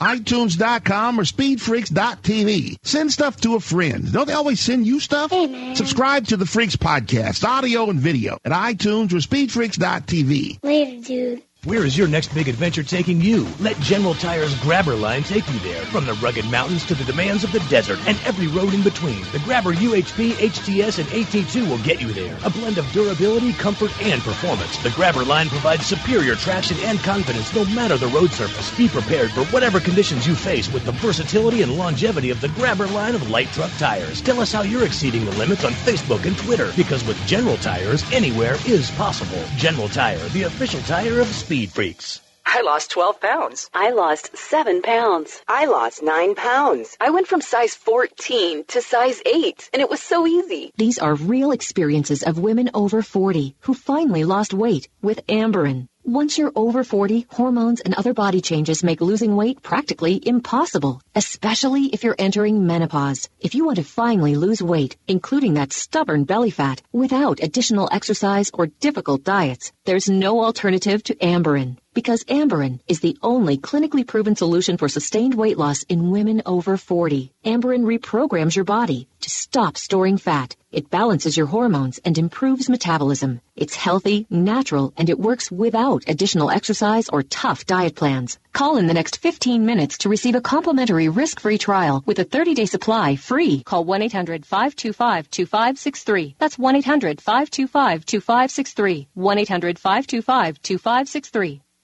iTunes.com or SpeedFreaks.tv. Send stuff to a friend. Don't they always send you stuff? Subscribe to the Freaks podcast, audio and video at iTunes or SpeedFreaks.tv.
Later, dude.
Where is your next big adventure taking you? Let General Tire's Grabber line take you there. From the rugged mountains to the demands of the desert and every road in between, the Grabber UHP, HTS, and AT2 will get you there. A blend of durability, comfort, and performance. The Grabber line provides superior traction and confidence no matter the road surface. Be prepared for whatever conditions you face with the versatility and longevity of the Grabber line of light truck tires. Tell us how you're exceeding the limits on Facebook and Twitter because with General Tires, anywhere is possible. General Tire, the official tire of Speed Freaks.
I lost 12 pounds. I lost 7 pounds. I lost 9 pounds. I went from size 14 to size 8, and it was so easy.
These are real experiences of women over 40 who finally lost weight with Amberen. Once you're over 40, hormones and other body changes make losing weight practically impossible, especially if you're entering menopause. If you want to finally lose weight, including that stubborn belly fat, without additional exercise or difficult diets, there's no alternative to Amberen. Because Amberen is the only clinically proven solution for sustained weight loss in women over 40. Amberen reprograms your body to stop storing fat. It balances your hormones and improves metabolism. It's healthy, natural, and it works without additional exercise or tough diet plans. Call in the next 15 minutes to receive a complimentary risk-free trial with a 30-day supply free. Call 1-800-525-2563. That's 1-800-525-2563. 1-800-525-2563.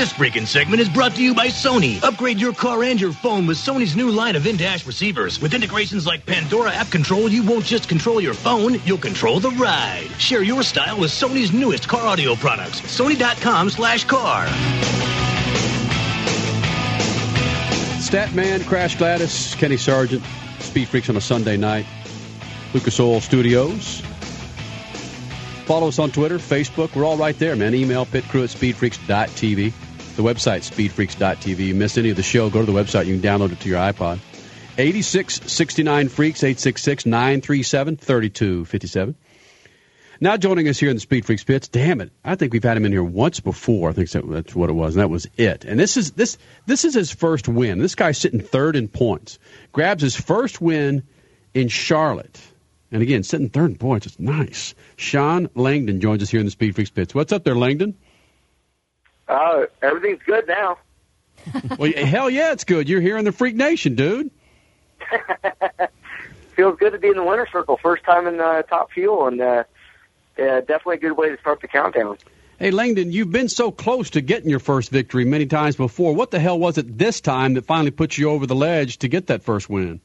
This break-in segment is brought to you by Sony. Upgrade your car and your phone with Sony's new line of in-dash receivers. With integrations like Pandora App Control, you won't just control your phone, you'll control the ride. Share your style with Sony's newest car audio products. Sony.com slash car.
Statman, Crash Gladys, Kenny Sargent, Speed Freaks on a Sunday night. Lucas Oil Studios. Follow us on Twitter, Facebook. We're all right there, man. Email pitcrew at speedfreaks.tv. The website, speedfreaks.tv. You miss any of the show, go to the website. You can download it to your iPod. 8669 Freaks, 866 937 3257. Now joining us here in the Speed Freaks pits, damn it, I think we've had him in here once before. I think that's what it was, and that was it. And this is this this is his first win. This guy's sitting third in points. Grabs his first win in Charlotte. And again, sitting third in points. It's nice. Shawn Langdon joins us here in the Speed Freaks pits. What's up there, Langdon?
Uh, everything's good now.
well, hell yeah, it's good. You're here in the Freak Nation, dude.
Feels good to be in the winner circle. First time in uh, top fuel, and uh, yeah, definitely a good way to start the countdown.
Hey, Langdon, you've been so close to getting your first victory many times before. What the hell was it this time that finally put you over the ledge to get that first win?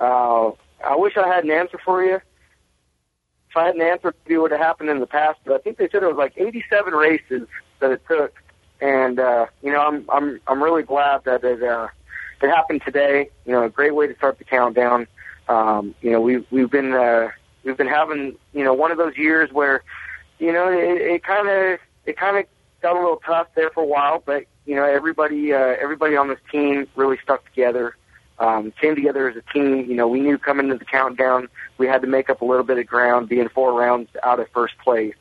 Uh, I wish I had an answer for you. If I had an answer, it would have happened in the past. But I think they said it was like 87 races that it took, and uh, you know, I'm I'm I'm really glad that it uh, it happened today. You know, a great way to start the countdown. Um, you know, we've we've been uh, we've been having you know one of those years where you know it kind of it kind of got a little tough there for a while, but you know everybody uh, everybody on this team really stuck together. Um, came together as a team. You know, we knew coming into the countdown we had to make up a little bit of ground, being four rounds out of first place.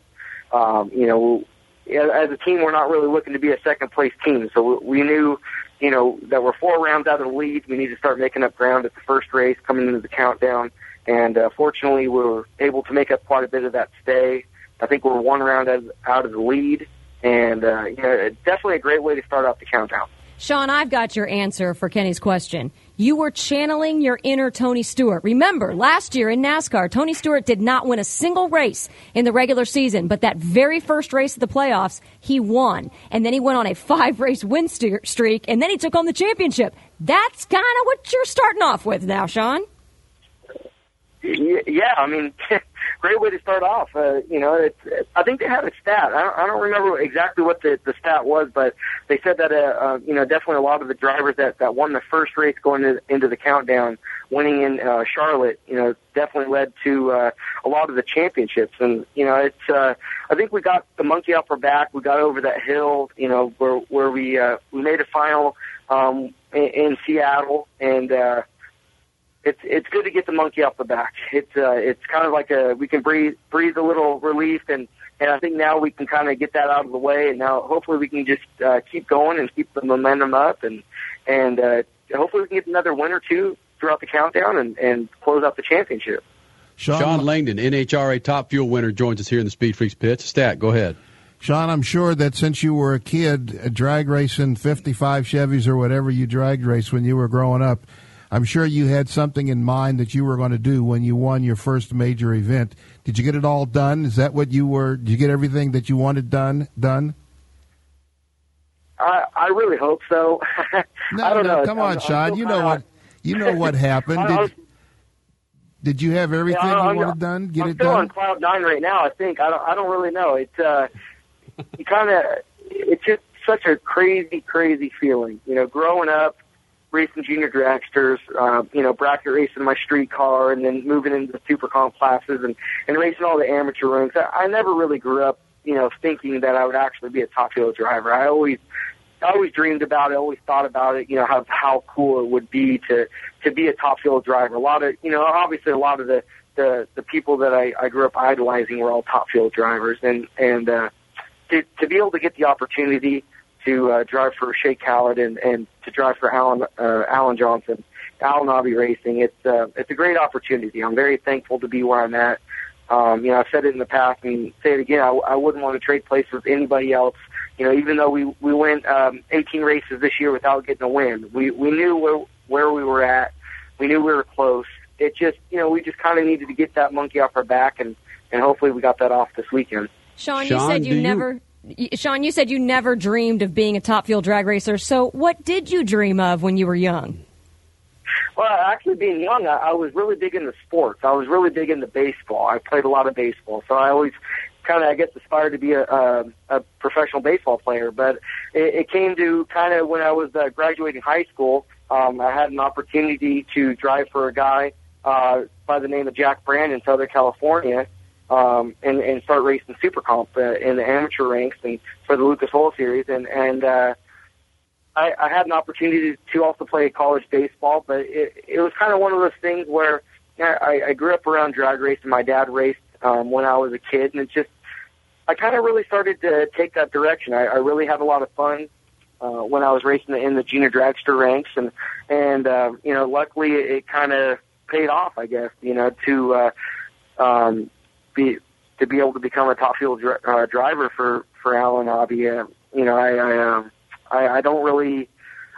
Um, you know, as a team, we're not really looking to be a second place team. So we knew, you know, that we're four rounds out of the lead. We need to start making up ground at the first race coming into the countdown. And uh, fortunately, we were able to make up quite a bit of that stay. I think we're one round out of, the lead, and uh, you know, definitely a great way to start off the countdown.
Shawn, I've got your answer for Kenny's question. You were channeling your inner Tony Stewart. Remember, last year in NASCAR, Tony Stewart did not win a single race in the regular season, but that very first race of the playoffs, he won. And then he went on a five race win streak, and then he took on the championship. That's kind of what you're starting off with now, Shawn.
Yeah, I mean, great way to start off. Uh, you know, it's, it, I think they had a stat. I don't, I don't remember exactly what the, the stat was, but they said that, uh, uh, you know, definitely a lot of the drivers that, that won the first race going into, into the countdown, winning in uh, Charlotte, you know, definitely led to uh, a lot of the championships. And, you know, it's, uh, I think we got the monkey off our back. We got over that hill, you know, where, where we, uh, we made a final, um, in, in Seattle and, uh, it's it's good to get the monkey off the back. It's uh, it's kind of like a we can breathe breathe a little relief, and and I think now we can kind of get that out of the way, and now hopefully we can just uh, keep going and keep the momentum up, and and uh, hopefully we can get another win or two throughout the countdown and and close out the championship.
Sean, Shawn Langdon, NHRA Top Fuel winner, joins us here in the Speed Freaks pits. Stat, go ahead.
Shawn, I'm sure that since you were a kid, drag racing 55 Chevys or whatever you drag race when you were growing up, I'm sure you had something in mind that you were going to do when you won your first major event. Did you get it all done? Is that what you were? Did you get everything that you wanted done? Done?
I I really hope so.
no,
I don't
no,
know.
come on,
I'm,
Shawn.
I'm
you know what you know what happened. Did, did you have everything
yeah,
you wanted done? Get
I'm
it
still
done?
on cloud nine right now. I think I don't. I don't really know. It's uh, you kind of. It's just such a crazy, crazy feeling. You know, growing up racing junior dragsters, uh, you know, bracket racing my street car, and then moving into the super comp classes and and racing all the amateur rinks. I, I never really grew up, you know, thinking that I would actually be a top fuel driver. I always I always dreamed about it, always thought about it, you know, how how cool it would be to to be a top fuel driver. A lot of you know, obviously a lot of the the the people that I, I grew up idolizing were all top fuel drivers and and uh to to be able to get the opportunity to uh, drive for Sheikh Khalid and, and to drive for Alan uh, Alan Johnson, Al-Anabi Racing. It's uh, it's a great opportunity. I'm very thankful to be where I'm at. Um, you know, I've said it in the past and say it again. I, I wouldn't want to trade places with anybody else. You know, even though we we went um, 18 races this year without getting a win, we we knew where where we were at. We knew we were close. It just you know we just kind of needed to get that monkey off our back and and hopefully we got that off this weekend.
Shawn, you said you
you-
never. y- Shawn, you said you never dreamed of being a top fuel drag racer. So, what did you dream of when you were young?
Well, actually, being young, I, I was really big into sports. I was really big into baseball. I played a lot of baseball, so I always kind of, I guess, aspired to be a, a, a professional baseball player. But it, it came to kind of when I was uh, graduating high school. Um, I had an opportunity to drive for a guy uh, by the name of Jack Brand in Southern California, um, and, and start racing Super Comp uh, in the amateur ranks and for the Lucas Oil Series. And and uh, I, I had an opportunity to also play college baseball, but it, it was kind of one of those things where I, I grew up around drag racing. My dad raced um, when I was a kid, and it just I kind of really started to take that direction. I, I really had a lot of fun uh, when I was racing in the junior dragster ranks, and and uh, you know, luckily it, it kind of paid off. I guess you know to uh, um, be to be able to become a top fuel dri- uh, driver for for Al-Anabi. Uh, you know, I I, um, I I don't really.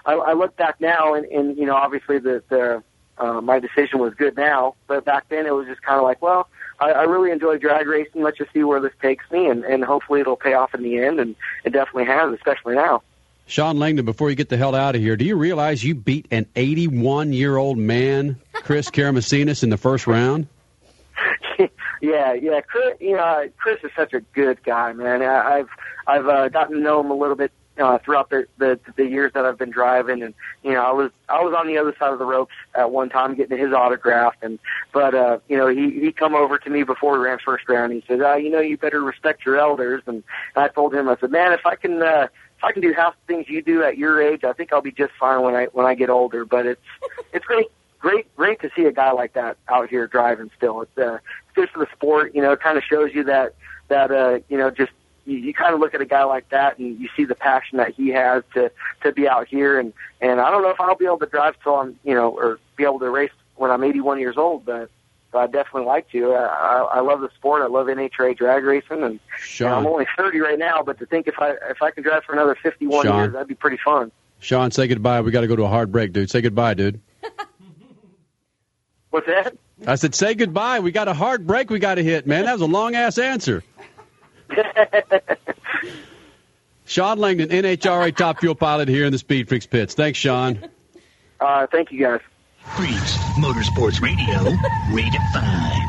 I, I look back now, and, and you know, obviously the the uh, my decision was good now, but back then it was just kind of like, well, I, I really enjoy drag racing. Let's just see where this takes me, and, and hopefully it'll pay off in the end, and it definitely has, especially now.
Shawn Langdon, before you get the hell out of here, do you realize you beat an 81 year old man, Chris Karamesines, in the first round?
yeah, yeah. Chris, you know, Chris is such a good guy, man. I, I've I've uh, gotten to know him a little bit uh, throughout the, the the years that I've been driving, and you know, I was I was on the other side of the ropes at one time getting his autograph, and but uh, you know, he he come over to me before we ran first round. He said, uh, you know, you better respect your elders, and I told him, I said, man, if I can. uh if I can do half the things you do at your age, I think I'll be just fine when I when I get older. But it's it's great great great to see a guy like that out here driving still. It's uh it's good for the sport, you know, it kinda shows you that that uh you know, just you, you kind of look at a guy like that and you see the passion that he has to to be out here and and I don't know if I'll be able to drive till I'm you know or be able to race when I'm 81 years old, but but I definitely like to. I, I, I love the sport. I love NHRA drag racing, and, and
Shawn.
I'm only 30 right now. But to think if I if I can drive for another 51
Shawn.
years, that'd be pretty fun.
Shawn, say goodbye. We got to go to a hard break, dude. Say goodbye, dude.
What's that?
I said, say goodbye. We got a hard break we got to hit, man. That was a long ass answer. Shawn Langdon, NHRA top fuel pilot here in the Speed Freaks pits. Thanks, Shawn.
Uh, thank you guys.
Freaks, Motorsports Radio, redefined.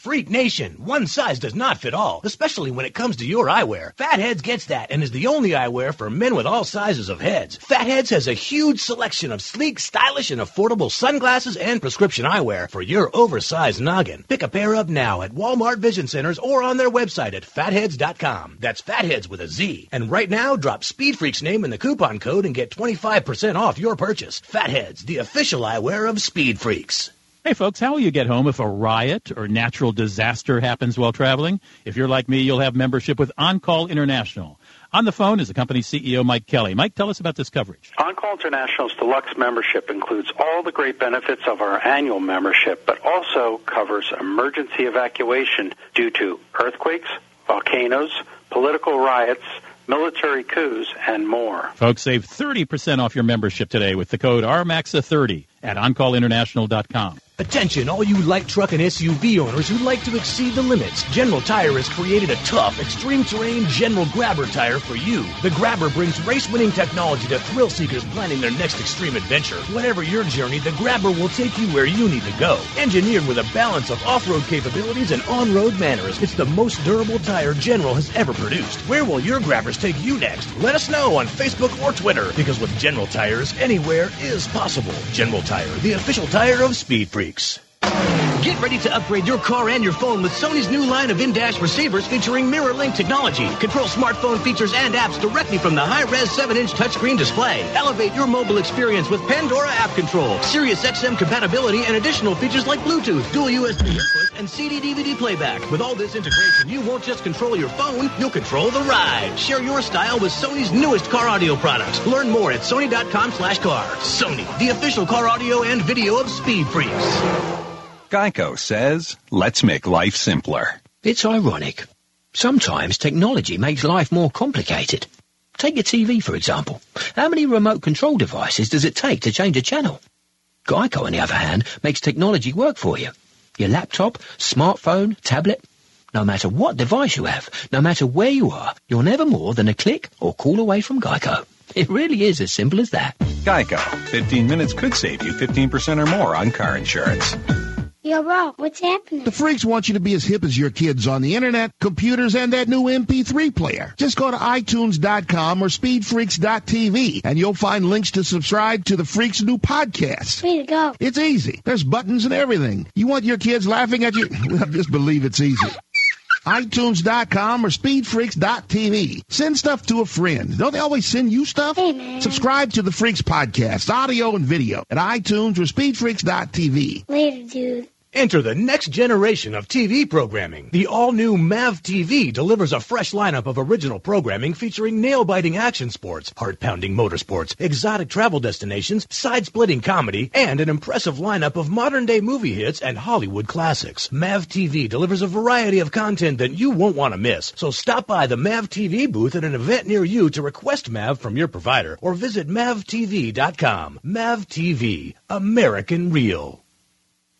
Freak Nation, one size does not fit all, especially when it comes to your eyewear. Fatheadz gets that and is the only eyewear for men with all sizes of heads. Fatheadz has a huge selection of sleek, stylish, and affordable sunglasses and prescription eyewear for your oversized noggin. Pick a pair up now at Walmart Vision Centers or on their website at fatheadz.com. That's fatheadz with a Z. And right now, drop Speed Freak's name in the coupon code and get 25% off your purchase. Fatheadz, the official eyewear of Speed Freaks.
Hey folks, how will you get home if a riot or natural disaster happens while traveling? If you're like me, you'll have membership with On-Call International. On the phone is the company's CEO, Mike Kelly. Mike, tell us about this coverage.
On-Call International's deluxe membership includes all the great benefits of our annual membership, but also covers emergency evacuation due to earthquakes, volcanoes, political riots, military coups, and more.
Folks, save 30% off your membership today with the code RMAXA30 at OnCallInternational.com.
Attention, all you light truck and SUV owners who like to exceed the limits. General Tire has created a tough, extreme terrain General Grabber tire for you. The Grabber brings race winning technology to thrill seekers planning their next extreme adventure. Whatever your journey, the Grabber will take you where you need to go. Engineered with a balance of off road capabilities and on road manners, it's the most durable tire General has ever produced. Where will your Grabbers take you next? Let us know on Facebook or Twitter, because with General Tires, anywhere is possible. General Tire, the official tire of Speed Freaks. Get ready to upgrade your car and your phone with Sony's new line of in-dash receivers featuring mirror link technology. Control smartphone features and apps directly from the high-res 7-inch touchscreen display. Elevate your mobile experience with Pandora app control, Sirius XM compatibility, and additional features like Bluetooth, dual USB input, and CD-DVD playback. With all this integration, you won't just control your phone, you'll control the ride. Share your style with Sony's newest car audio products. Learn more at sony.com slash car. Sony, the official car audio and video of Speed Freaks.
Geico says, let's make life simpler.
It's ironic. Sometimes technology makes life more complicated. Take your TV, for example. How many remote control devices does it take to change a channel? Geico, on the other hand, makes technology work for you. Your laptop, smartphone, tablet, no matter what device you have, no matter where you are, you're never more than a click or call away from Geico. It really is as simple as that.
Geico. 15 minutes could save you 15% or more on car insurance.
Yo, bro, what's happening?
The freaks want you to be as hip as your kids on the internet, computers, and that new MP3 player. Just go to iTunes.com or SpeedFreaks.tv and you'll find links to subscribe to the Freaks' new podcast.
Way to go.
It's easy. There's buttons and everything. You want your kids laughing at you? Well, just believe it's easy. iTunes.com or SpeedFreaks.tv. Send stuff to a friend. Don't they always send you stuff?
Hey.
Subscribe to the Freaks podcast, audio and video at iTunes or SpeedFreaks.tv.
Later, dude.
Enter the next generation of TV programming. The all-new MAV TV delivers a fresh lineup of original programming featuring nail-biting action sports, heart-pounding motorsports, exotic travel destinations, side-splitting comedy, and an impressive lineup of modern-day movie hits and Hollywood classics. MAV TV delivers a variety of content that you won't want to miss. So stop by the MAV TV booth at an event near you to request MAV from your provider or visit mavtv.com. MAV TV, American Real.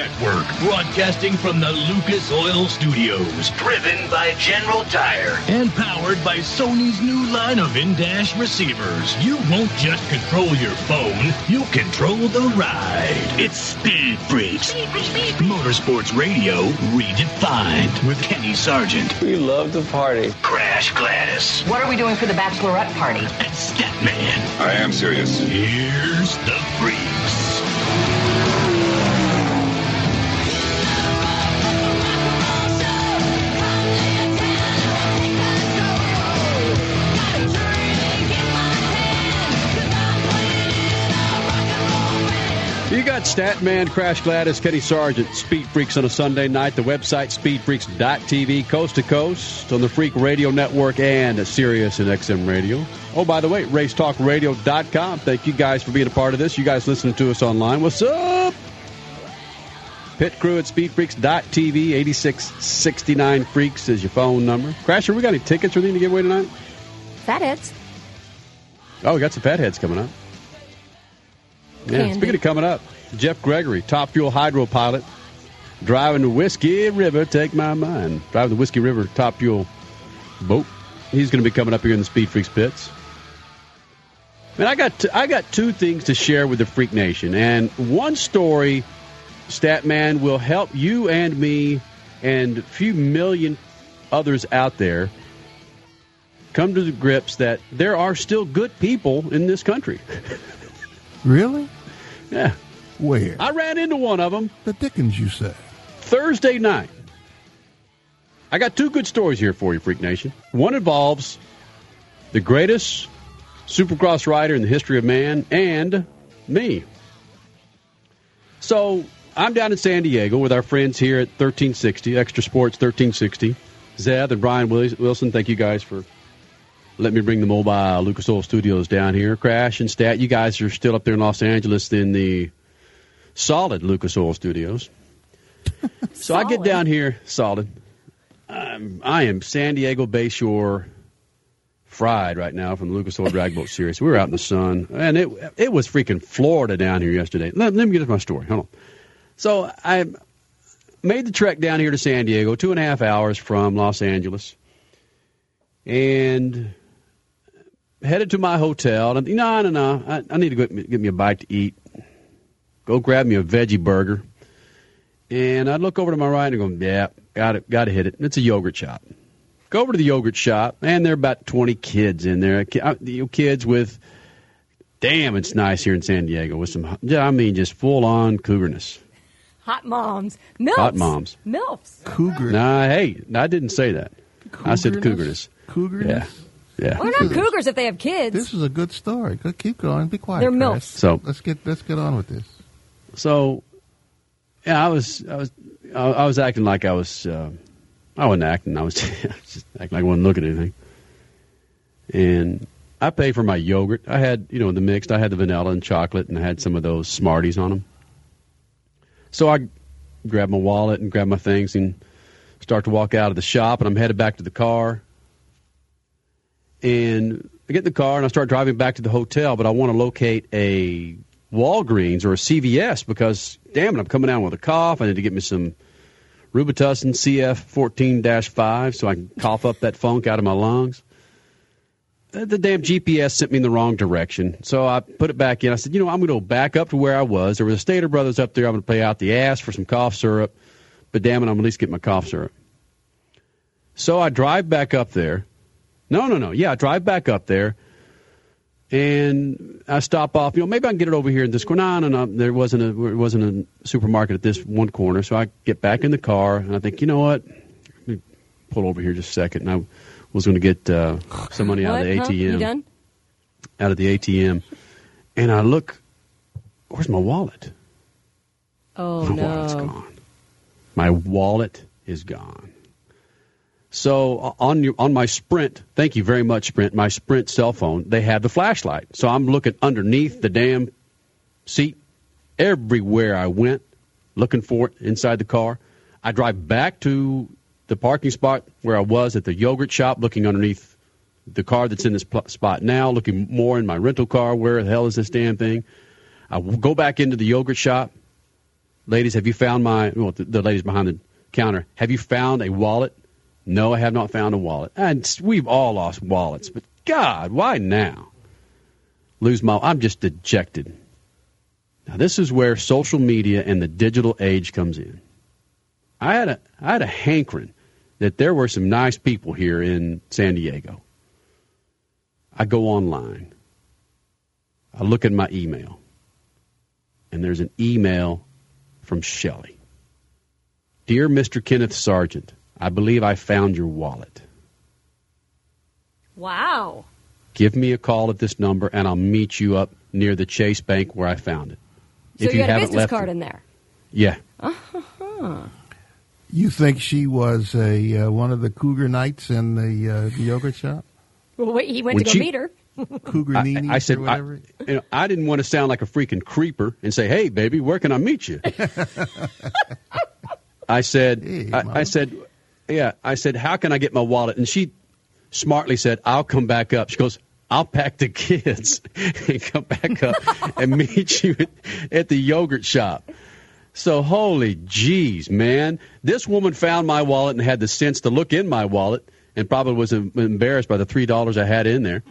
Network, broadcasting from the Lucas Oil Studios, driven by General Tire, and powered by Sony's new line of in-dash receivers. You won't just control your phone, you'll control the ride. It's Speed Freaks. Motorsports Radio redefined with Kenny Sargent. We love to party. Crash Gladys.
What are we doing for the bachelorette party?
And Statman.
I am serious.
Here's the freaks.
You got Statman, Crash Gladys, Kenny Sargent, Speed Freaks on a Sunday night. The website speedfreaks.tv, coast to coast on the Freak Radio Network and Sirius and XM Radio. Oh, by the way, racetalkradio.com. Thank you guys for being a part of this. You guys listening to us online. What's up? Pit crew at speedfreaks.tv, 8669 Freaks is your phone number. Crasher, we got any tickets or anything to give away tonight?
Fatheadz.
Oh, we got some fatheadz coming up. Yeah,
Candy.
speaking of coming up, Jeff Gregory, top fuel hydro pilot, driving the Whiskey River, take my mind. Driving the Whiskey River top fuel boat. He's going to be coming up here in the Speed Freaks pits. Man, I got t- I got two things to share with the Freak Nation, and one story, Statman, will help you and me and a few million others out there come to the grips that there are still good people in this country.
Really?
Yeah.
Where?
I ran into one of them.
The Dickens, you say?
Thursday night. I got two good stories here for you, Freak Nation. One involves the greatest supercross rider in the history of man and me. So I'm down in San Diego with our friends here at 1360, Extra Sports 1360. Zeb and Brian Wilson, thank you guys for letting me bring the mobile Lucas Oil Studios down here. Crash and Stat, you guys are still up there in Los Angeles in the solid Lucas Oil Studios. so I get down here, solid. I'm, I am San Diego Bayshore fried right now from the Lucas Oil Drag Boat Series. We were out in the sun, and it it was freaking Florida down here yesterday. Let, let me get to my story. Hold on. So I made the trek down here to San Diego, two and a half hours from Los Angeles, and headed to my hotel. And no, no, no, I, I need to go get me a bite to eat. Go grab me a veggie burger. And I'd look over to my right and go, yeah, got it, got to hit it. It's a yogurt shop. Go over to the yogurt shop, and there are about 20 kids in there. Ki- uh, you know, Kids with, damn, it's nice here in San Diego with some, yeah, I mean, just full on cougarness.
Hot moms. Milfs.
Hot moms.
Milfs.
Cougar.
Nah, hey, I didn't say that. I said cougarness.
Cougarness?
Yeah. Yeah.
Well, they're not cougars if they have kids.
This is a good story. Go, keep going. Be quiet.
They're
Chris.
milfs.
So-
let's get let's get on with this.
So, yeah, I was, I was, I I was acting like I was. Uh, I wasn't acting. I was just acting like I wasn't looking at anything. And I paid for my yogurt. I had, you know, in the mixed. I had the vanilla and chocolate, and I had some of those Smarties on them. So I grabbed my wallet and grabbed my things and start to walk out of the shop, and I'm headed back to the car. And I get in the car and I start driving back to the hotel, but I want to locate a Walgreens or a CVS because, damn it, I'm coming down with a cough. I need to get me some Robitussin CF 14 5 so I can cough up that funk out of my lungs. The, the damn GPS sent me in the wrong direction. So I put it back in. I said, you know, I'm going to go back up to where I was. There was a Stater Brothers up there. I'm going to pay out the ass for some cough syrup. But damn it, I'm going to at least get my cough syrup. So I drive back up there. No, no, no. Yeah, I drive back up there. and I stop off. You know, maybe I can get it over here in this corner. No, no, no. There wasn't a there wasn't a supermarket at this one corner, so I get back in the car and I think, you know what? Let me pull over here just a second. And I was going to get uh, some money out
What?
of the
Huh?
ATM,
You done?
out of the ATM, and I look. Where's my wallet?
Oh
My
no.
wallet's gone. My wallet is gone. So uh, on your, on my Sprint, thank you very much, Sprint. My Sprint cell phone, they have the flashlight. So I'm looking underneath the damn seat, everywhere I went, looking for it inside the car. I drive back to the parking spot where I was at the yogurt shop, looking underneath the car that's in this pl- spot now, looking more in my rental car. Where the hell is this damn thing? I go back into the yogurt shop. Ladies, have you found my, well, the, the ladies behind the counter, have you found a wallet? No, I have not found a wallet. And we've all lost wallets, but God, why now? Lose my, I'm just dejected. Now, this is where social media and the digital age comes in. I had a, I had a hankering that there were some nice people here in San Diego. I go online. I look at my email. And there's an email from Shelley. Dear Mr. Kenneth Sargent, I believe I found your wallet.
Wow.
Give me a call at this number and I'll meet you up near the Chase Bank where I found it.
So you, had a business
left
card
it-
in there.
Yeah.
Uh-huh.
You think she was a uh, one of the Cougar Knights in the, uh, the yogurt shop?
Well, wait, he went
When
to go
she-
meet her.
Cougar
I,
Nini
I said,
or
I, you know, I didn't want to sound like a freaking creeper and say, "Hey, baby, where can I meet you?" I said, I, I said, yeah, I said, how can I get my wallet? And she smartly said, I'll come back up. She goes, I'll pack the kids and come back up and meet you at, the yogurt shop. So holy jeez, man! This woman found my wallet and had the sense to look in my wallet, and probably was embarrassed by the three dollars I had in there,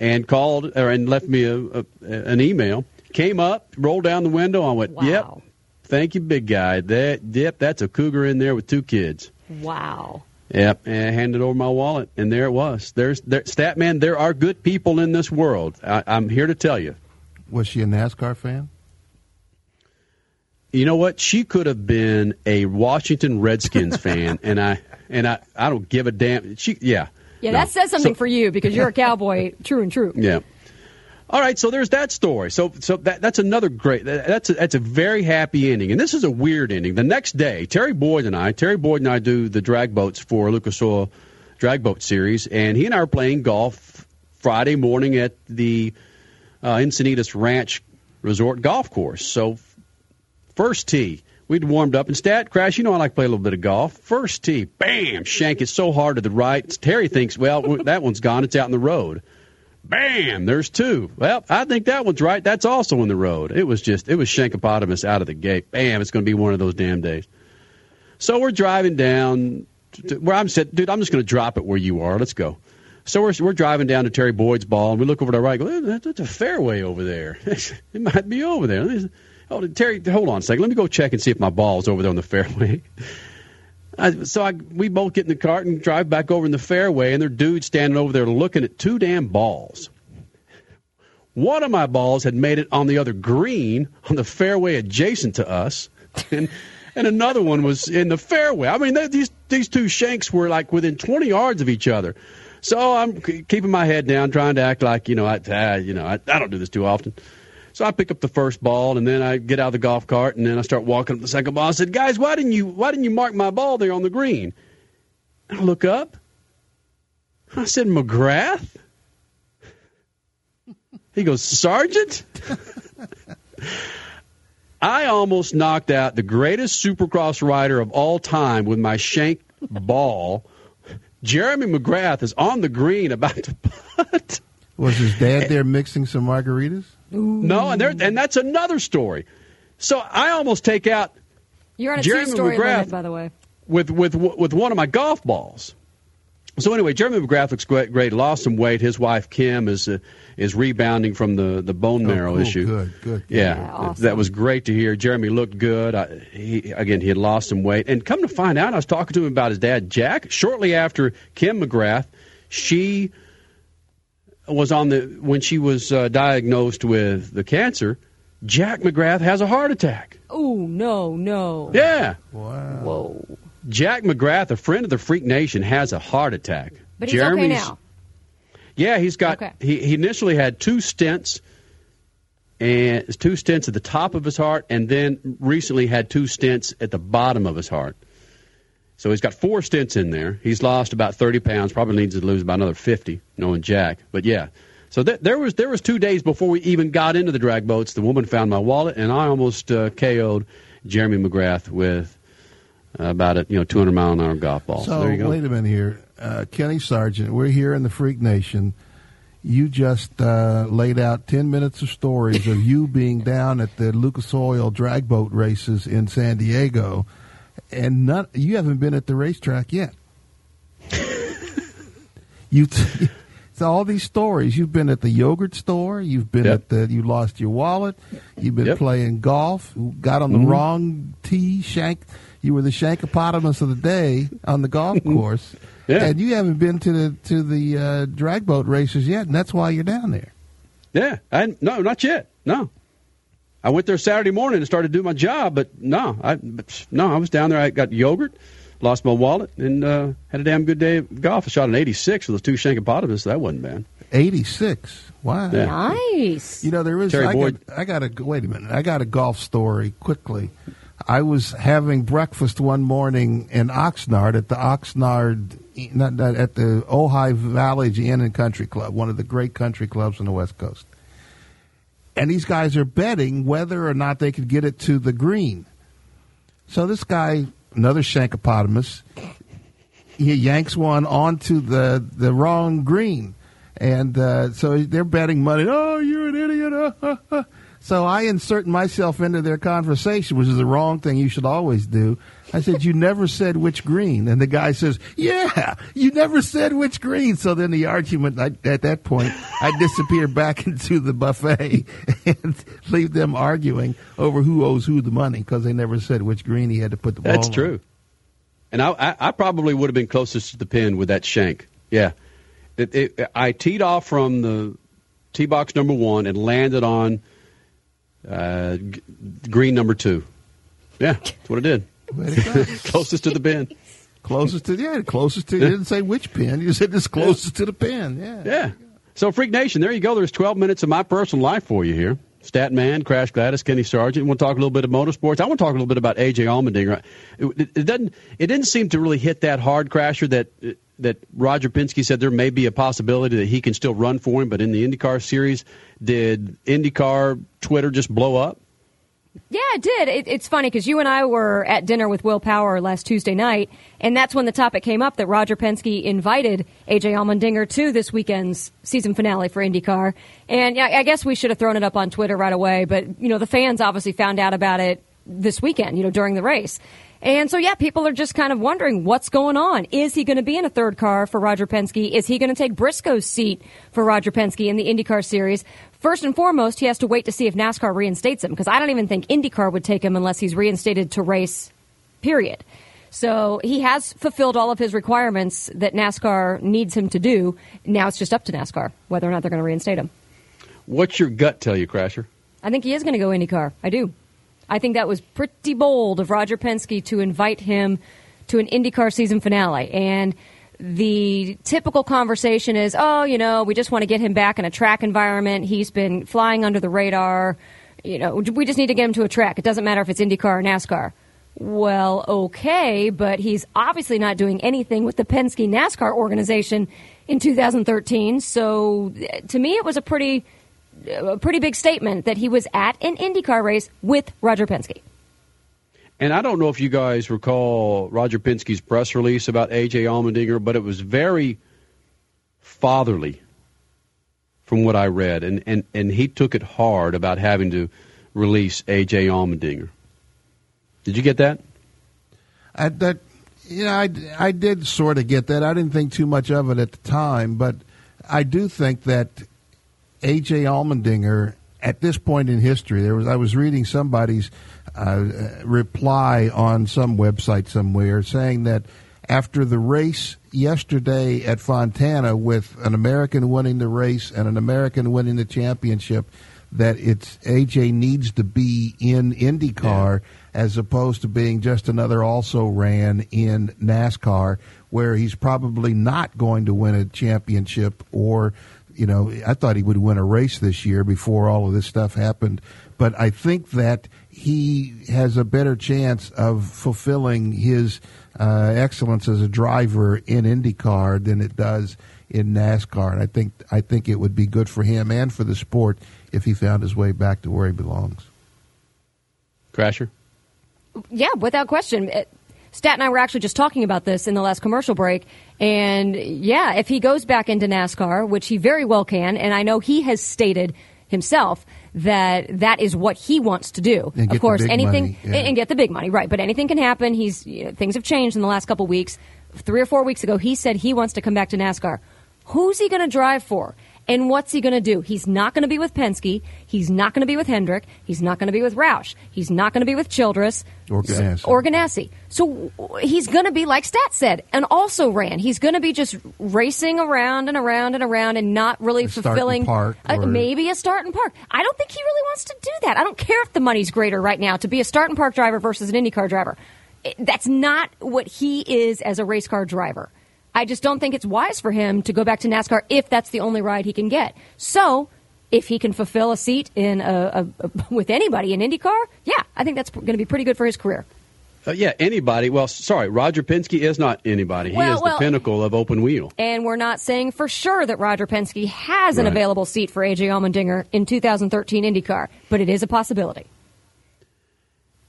and called or and left me a, a, an email. Came up, rolled down the window. I went, "Yep, thank you, big guy. That yep, that's a cougar in there with two kids."
Wow.
Yep, and I handed over my wallet, and there it was. There's there, Statman. There are good people in this world. I, I'm here to tell you.
Was she a NASCAR fan?
You know what? She could have been a Washington Redskins fan, and I and I I don't give a damn. She yeah
Yeah,
No.
that says something
So-
for you because you're a cowboy, true and true.
yeah. All right, so there's that story. So so that that's another great. That's a, that's a very happy ending, and this is a weird ending. The next day, Terry Boyd and I, Terry Boyd and I do the drag boats for Lucas Oil drag boat series, and he and I are playing golf Friday morning at the uh, Encinitas Ranch Resort Golf Course. So first tee, we'd warmed up and stat crash. You know I like to play a little bit of golf. First tee, bam, shank it so hard to the right. Terry thinks, well, that one's gone. It's out in the road. Bam! There's two. Well, I think that one's right. That's also in the road. It was just, it was Shankopotamus out of the gate. Bam! It's going to be one of those damn days. So we're driving down to where I'm said, dude, I'm just going to drop it where you are. Let's go. So we're, we're driving down to Terry Boyd's ball, and we look over to the right. Go, "Eh, that- that's a fairway over there. it might be over there. Oh, Terry, hold on a second. Let me go check and see if my ball's over there on the fairway. I, so I, we both get in the cart and drive back over in the fairway, and there dudes standing over there looking at two damn balls. One of my balls had made it on the other green on the fairway adjacent to us, and and another one was in the fairway. I mean, they, these these two shanks were like within 20 yards of each other. So I'm keeping my head down, trying to act like you know I, ah, you know I, I don't do this too often. So I pick up the first ball, and then I get out of the golf cart, and then I start walking up the second ball. I said, "Guys, why didn't you why didn't you mark my ball there on the green?" And I look up. I said, "McGrath." He goes, "Sergeant." I almost knocked out the greatest Supercross rider of all time with my shank ball. Jeremy McGrath is on the green about to putt.
Was his dad there mixing some margaritas?
No, and there, and that's another story. So I almost take out
You're on a
Jeremy
two-story
McGrath-
limit, by the way.
with with with one of my golf balls. So anyway, Jeremy McGrath looks great. great lost some weight. His wife Kim is uh, is rebounding from the the bone marrow
cool.
issue.
Good, good.
Yeah,
Yeah, awesome.
that was great to hear. Jeremy looked good. I, he again he had lost some weight, and come to find out, I was talking to him about his dad Jack. Shortly after Kim McGrath, she was on the when she was uh, diagnosed with the cancer. Jack McGrath has a heart attack.
Oh no, no.
Yeah.
Wow.
Whoa.
Jack McGrath, a friend of the Freak Nation, has a heart attack.
But he's okay now.
Yeah, he's got.
Okay.
He, he initially had two stents, and two stents at the top of his heart, and then recently had two stents at the bottom of his heart. So he's got four stints in there. He's lost about thirty pounds. Probably needs to lose about another fifty, knowing Jack. But yeah, so th- there was there was two days before we even got into the drag boats. The woman found my wallet, and I almost uh, KO'd Jeremy McGrath with about a you know two hundred mile an hour golf ball. So,
So wait a minute here, uh, Kenny Sargent. We're here in the Freak Nation. You just uh, laid out ten minutes of stories of you being down at the Lucas Oil drag boat races in San Diego, and none, you haven't been at the racetrack yet. you. T- it's all these stories. You've been at the yogurt store. You've been
Yep.
at the. You lost your wallet. You've been
Yep.
playing golf. Got on the
Mhm.
wrong tee. Shank. You were the shankopotamus of the day on the golf course.
Yeah.
And you haven't been to the to the uh, drag boat races yet, and that's why you're down there.
Yeah, I, no, not yet. No, I went there Saturday morning and started doing my job, but no, I no, I was down there. I got yogurt, lost my wallet, and uh, had a damn good day of golf. I shot an 86 with those two Shankopotamus. So that wasn't bad.
86. Wow.
Yeah.
Nice.
You know, there is.
Terry
I
Boyd.
got, I got a wait a minute. I got a golf story quickly. I was having breakfast one morning in Oxnard at the Oxnard, not, not at the Ojai Valley Inn and Country Club, one of the great country clubs on the West Coast. And these guys are betting whether or not they could get it to the green. So this guy, another Shankopotamus, he yanks one onto the the wrong green, and uh, so they're betting money. Oh, you're an idiot! uh, uh, uh." So I insert myself into their conversation, which is the wrong thing you should always do. I said, "You never said which green," and the guy says, "Yeah, you never said which green." So then the argument I, at that point, I disappear back into the buffet and leave them arguing over who owes who the money because they never said which green he had to put the ball.
That's
on.
true. And I, I, I probably would have been closest to the pin with that shank. Yeah, it, it, I teed off from the tee box number one and landed on uh, g- green number two. Yeah, that's what it did.
Way to go.
closest to the pin.
Closest to yeah, closest to. You didn't say which pin. You said it's closest to the pin. Yeah.
Yeah. So, Freak Nation, there you go. There's 12 minutes of my personal life for you here. Stat Man, Crash Gladys, Kenny Sargent. We'll talk a little bit of motorsports. I want to talk a little bit about AJ Allmendinger. It, it, it doesn't. It didn't seem to really hit that hard, Crasher. That that Roger Penske said there may be a possibility that he can still run for him, but in the IndyCar series, did IndyCar Twitter just blow up?
Yeah, it did. It, it's funny because you and I were at dinner with Will Power last Tuesday night, and that's when the topic came up that Roger Penske invited AJ Allmendinger to this weekend's season finale for IndyCar. And yeah, I guess we should have thrown it up on Twitter right away, but you know the fans obviously found out about it this weekend, you know, during the race. And so, yeah, people are just kind of wondering what's going on. Is he going to be in a third car for Roger Penske? Is he going to take Briscoe's seat for Roger Penske in the IndyCar series? First and foremost, he has to wait to see if NASCAR reinstates him because I don't even think IndyCar would take him unless he's reinstated to race, period. So he has fulfilled all of his requirements that NASCAR needs him to do. Now it's just up to NASCAR whether or not they're going to reinstate him.
What's your gut tell you, Crasher?
I think he is going to go IndyCar. I do. I think that was pretty bold of Roger Penske to invite him to an IndyCar season finale. And the typical conversation is, oh, you know, we just want to get him back in a track environment. He's been flying under the radar. You know, we just need to get him to a track. It doesn't matter if it's IndyCar or NASCAR. Well, okay, but he's obviously not doing anything with the Penske NASCAR organization in 2013. So to me, it was a pretty a pretty big statement that he was at an IndyCar race with Roger Penske.
And I don't know if you guys recall Roger Penske's press release about AJ Allmendinger, but it was very fatherly from what I read. And, and, and he took it hard about having to release AJ Allmendinger. Did you get that?
I, that you know, I, I did sort of get that. I didn't think too much of it at the time, but I do think that AJ Allmendinger at this point in history, there was I was reading somebody's uh, reply on some website somewhere saying that after the race yesterday at Fontana with an American winning the race and an American winning the championship that it's AJ needs to be in IndyCar as opposed to being just another also ran in NASCAR where he's probably not going to win a championship or you know I thought he would win a race this year before all of this stuff happened but I think that he has a better chance of fulfilling his uh, excellence as a driver in IndyCar than it does in NASCAR and I think I think it would be good for him and for the sport if he found his way back to where he belongs.
Crasher?
Yeah, without question. It, Stat and I were actually just talking about this in the last commercial break. And yeah, if he goes back into NASCAR, which he very well can, and I know he has stated himself that that is what he wants to do. Of course, anything
yeah.
and get the big money, right? But anything can happen. He's you know, things have changed in the last couple weeks. Three or four weeks ago, he said he wants to come back to NASCAR. Who's he going to drive for? And what's he going to do? He's not going to be with Penske. He's not going to be with Hendrick. He's not going to be with Roush. He's not going to be with Childress
Or Ganassi.
or Ganassi. So he's going to be, like Stat said, and also ran. He's going to be just racing around and around and around and not really
A start and
fulfilling
park or-
maybe a start and park. I don't think he really wants to do that. I don't care if the money's greater right now to be a start and park driver versus an IndyCar driver. That's not what he is as a race car driver. I just don't think it's wise for him to go back to NASCAR if that's the only ride he can get. So, if he can fulfill a seat in a, a, a with anybody in IndyCar, yeah, I think that's going to be pretty good for his career.
Uh, yeah, anybody. Well, sorry, Roger Penske is not anybody. He
Well,
is
well-
the pinnacle of open wheel.
And we're not saying for sure that Roger Penske has an
Right.
available seat for AJ Allmendinger in 2013 IndyCar, but it is a possibility.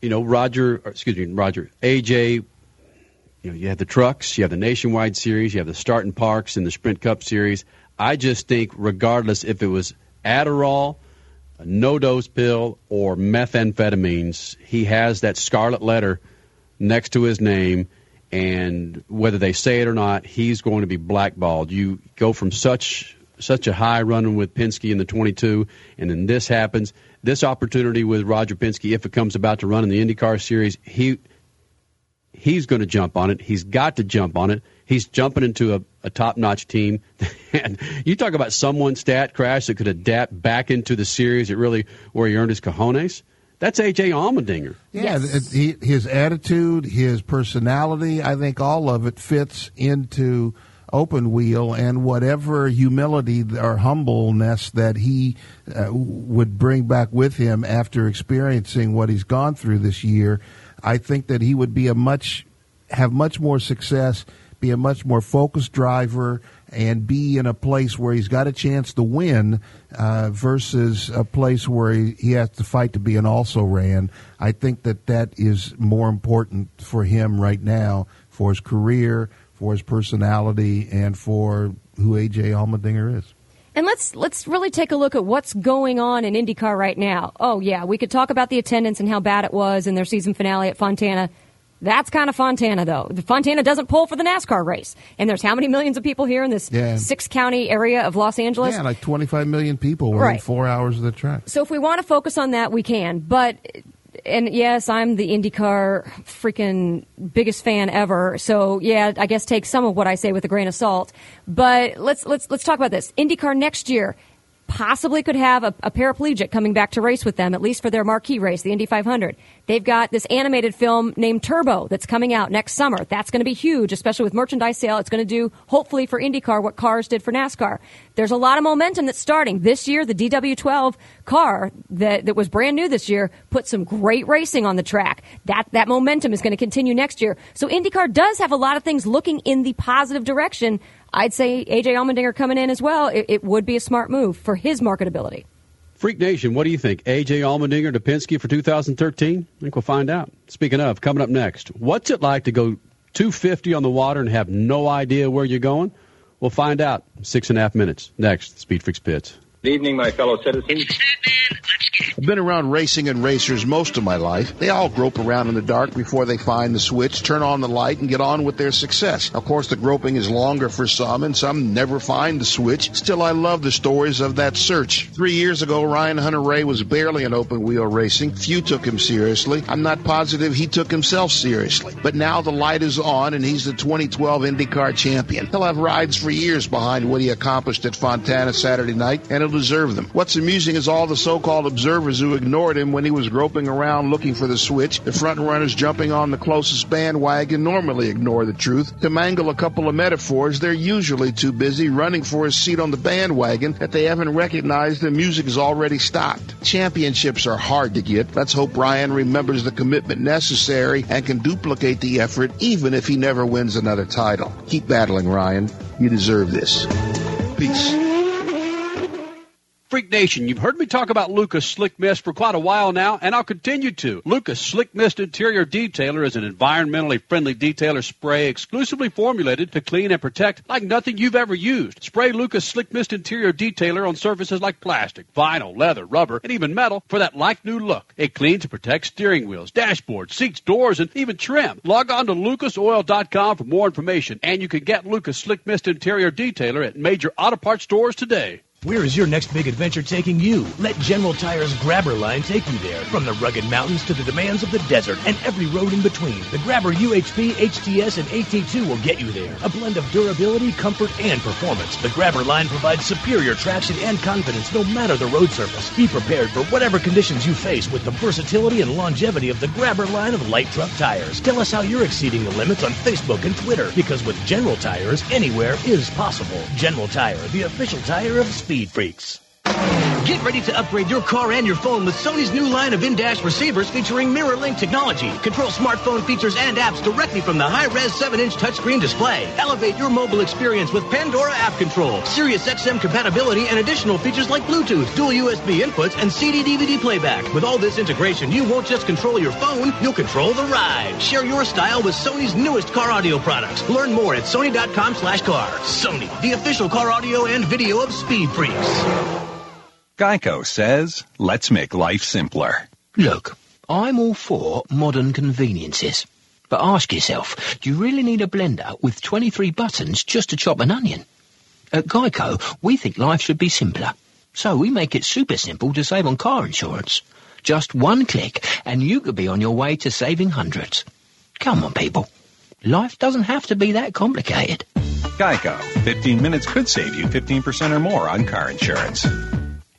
You know, Roger, excuse me, Roger, AJ. You know, you have the trucks, you have the nationwide series, you have the starting parks and the Sprint Cup series. I just think, regardless if it was Adderall, a NoDoz pill, or methamphetamines, he has that scarlet letter next to his name, and whether they say it or not, he's going to be blackballed. You go from such such a high running with Penske in the 22, and then this happens. This opportunity with Roger Penske, if it comes about to run in the IndyCar series, he he's going to jump on it. He's got to jump on it. He's jumping into a, a top notch team. and you talk about someone stat crash that could adapt back into the series at really where he earned his cojones. That's AJ Allmendinger.
Yeah, th- he, his attitude, his personality, I think all of it fits into open wheel and whatever humility or humbleness that he uh, would bring back with him after experiencing what he's gone through this year. I think that he would be a much have much more success, be a much more focused driver, and be in a place where he's got a chance to win uh, versus a place where he, he has to fight to be an also ran. I think that that is more important for him right now for his career, for his personality, and for who AJ Allmendinger is.
And let's let's really take a look at what's going on in IndyCar right now. Oh yeah, we could talk about the attendance and how bad it was in their season finale at Fontana. That's kind of Fontana though. The Fontana doesn't pull for the NASCAR race. And there's how many millions of people here in this
Yeah.
six county area of Los Angeles?
Yeah, like 25 million people within
Right.
four hours of the track.
So if we want to focus on that, we can. But and yes, I'm the IndyCar freaking biggest fan ever. So yeah, I guess take some of what I say with a grain of salt. But let's let's let's talk about this. IndyCar next year possibly could have a, a paraplegic coming back to race with them, at least for their marquee race, the Indy 500. They've got this animated film named Turbo that's coming out next summer. That's going to be huge, especially with merchandise sale. It's going to do, hopefully, for IndyCar what cars did for NASCAR. There's a lot of momentum that's starting. This year, the DW12 car that, that was brand new this year put some great racing on the track. That, that momentum is going to continue next year. So IndyCar does have a lot of things looking in the positive direction. I'd say AJ Allmendinger coming in as well. It, it would be a smart move for his marketability.
Freak Nation, what do you think? AJ Allmendinger to Penske for 2013? I think we'll find out. Speaking of, coming up next, what's it like to go 250 on the water and have no idea where you're going? We'll find out. Six and a half minutes. Next, Speed Freaks Pits.
Good evening, my fellow citizens.
I've been around racing and racers most of my life. They all grope around in the dark before they find the switch, turn on the light, and get on with their success. Of course, the groping is longer for some, and some never find the switch. Still, I love the stories of that search. Three years ago, Ryan Hunter-Reay was barely in open wheel racing. Few took him seriously. I'm not positive he took himself seriously. But now the light is on, and he's the 2012 IndyCar champion. He'll have rides for years behind what he accomplished at Fontana Saturday night, and he'll deserve them. What's amusing is all the so-called observers who ignored him when he was groping around looking for the switch. The front runners jumping on the closest bandwagon normally ignore the truth. To mangle a couple of metaphors, they're usually too busy running for a seat on the bandwagon that they haven't recognized the music has already stopped. Championships are hard to get. Let's hope Ryan remembers the commitment necessary and can duplicate the effort even if he never wins another title. Keep battling, Ryan. You deserve this. Peace.
Freak Nation, you've heard me talk about Lucas Slick Mist for quite a while now, and I'll continue to. Lucas Slick Mist Interior Detailer is an environmentally friendly detailer spray exclusively formulated to clean and protect like nothing you've ever used. Spray Lucas Slick Mist Interior Detailer on surfaces like plastic, vinyl, leather, rubber, and even metal for that like new look. It cleans and protects steering wheels, dashboards, seats, doors, and even trim. Log on to lucasoil.com for more information, and you can get Lucas Slick Mist Interior Detailer at major auto parts stores today.
Where is your next big adventure taking you? Let General Tire's Grabber line take you there. From the rugged mountains to the demands of the desert and every road in between, the Grabber UHP, HTS, and AT2 will get you there. A blend of durability, comfort, and performance. The Grabber line provides superior traction and confidence no matter the road surface. Be prepared for whatever conditions you face with the versatility and longevity of the Grabber line of light truck tires. Tell us how you're exceeding the limits on Facebook and Twitter because with General Tires, anywhere is possible. General Tire, the official tire of Speed Freaks. Get ready to upgrade your car and your phone with Sony's new line of in-dash receivers featuring mirror-link technology. Control smartphone features and apps directly from the high-res 7-inch touchscreen display. Elevate your mobile experience with Pandora app control, Sirius XM compatibility, and additional features like Bluetooth, dual USB inputs, and CD-DVD playback. With all this integration, you won't just control your phone, you'll control the ride. Share your style with Sony's newest car audio products. Learn more at sony.com slash car. Sony, the official car audio and video of Speed Freaks.
Geico says, let's make life simpler.
Look, I'm all for modern conveniences. But ask yourself, do you really need a blender with 23 buttons just to chop an onion? At Geico, we think life should be simpler. So we make it super simple to save on car insurance. Just one click and you could be on your way to saving hundreds. Come on, people. Life doesn't have to be that complicated.
Geico. 15 minutes could save you 15% or more on car insurance.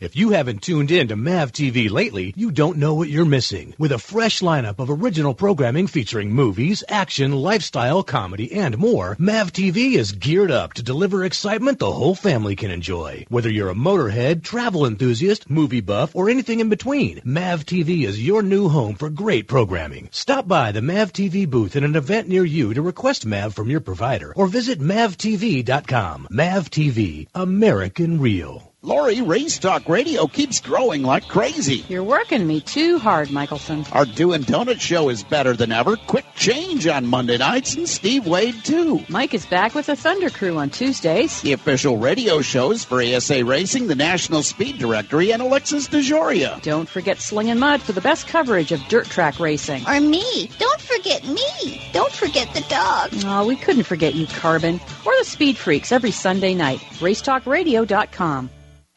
If you haven't tuned in to MAV TV lately, you don't know what you're missing. With a fresh lineup of original programming featuring movies, action, lifestyle, comedy, and more, MAV TV is geared up to deliver excitement the whole family can enjoy. Whether you're a motorhead, travel enthusiast, movie buff, or anything in between, MAV TV is your new home for great programming. Stop by the MAV TV booth at an event near you to request MAV from your provider or visit MAVTV.com. MAV TV, American Real.
Lori, Race Talk Radio keeps growing like crazy.
You're working me too hard, Michelson.
Our Doing Donut show is better than ever. Quick change on Monday nights, and Steve Wade too.
Mike is back with the Thunder Crew on Tuesdays.
The official radio shows for ASA Racing, the National Speed Directory, and Alexis DeJoria.
Don't forget Sling and Mud for the best coverage of dirt track racing.
Or me. Don't forget me. Don't forget the dog.
Oh, we couldn't forget you, Carbon. Or the Speed Freaks every Sunday night. RaceTalkRadio.com.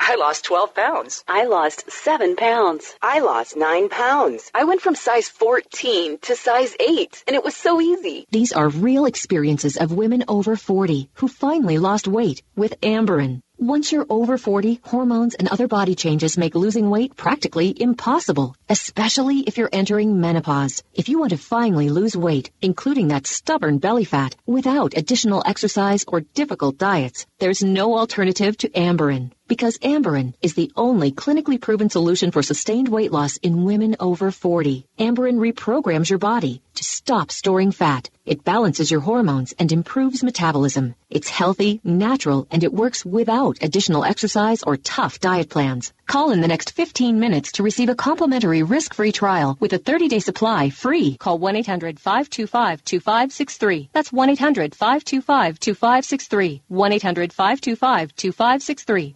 I lost 12 pounds. I lost 7 pounds. I lost 9 pounds. I went from size 14 to size 8, and it was so easy.
These are real experiences of women over 40 who finally lost weight with Amberen. Once you're over 40, hormones and other body changes make losing weight practically impossible, especially if you're entering menopause. If you want to finally lose weight, including that stubborn belly fat, without additional exercise or difficult diets, there's no alternative to Amberen. Because Amberen is the only clinically proven solution for sustained weight loss in women over 40. Amberen reprograms your body to stop storing fat. It balances your hormones and improves metabolism. It's healthy, natural, and it works without additional exercise or tough diet plans. Call in the next 15 minutes to receive a complimentary risk-free trial with a 30-day supply free. Call 1-800-525-2563. That's 1-800-525-2563. 1-800-525-2563.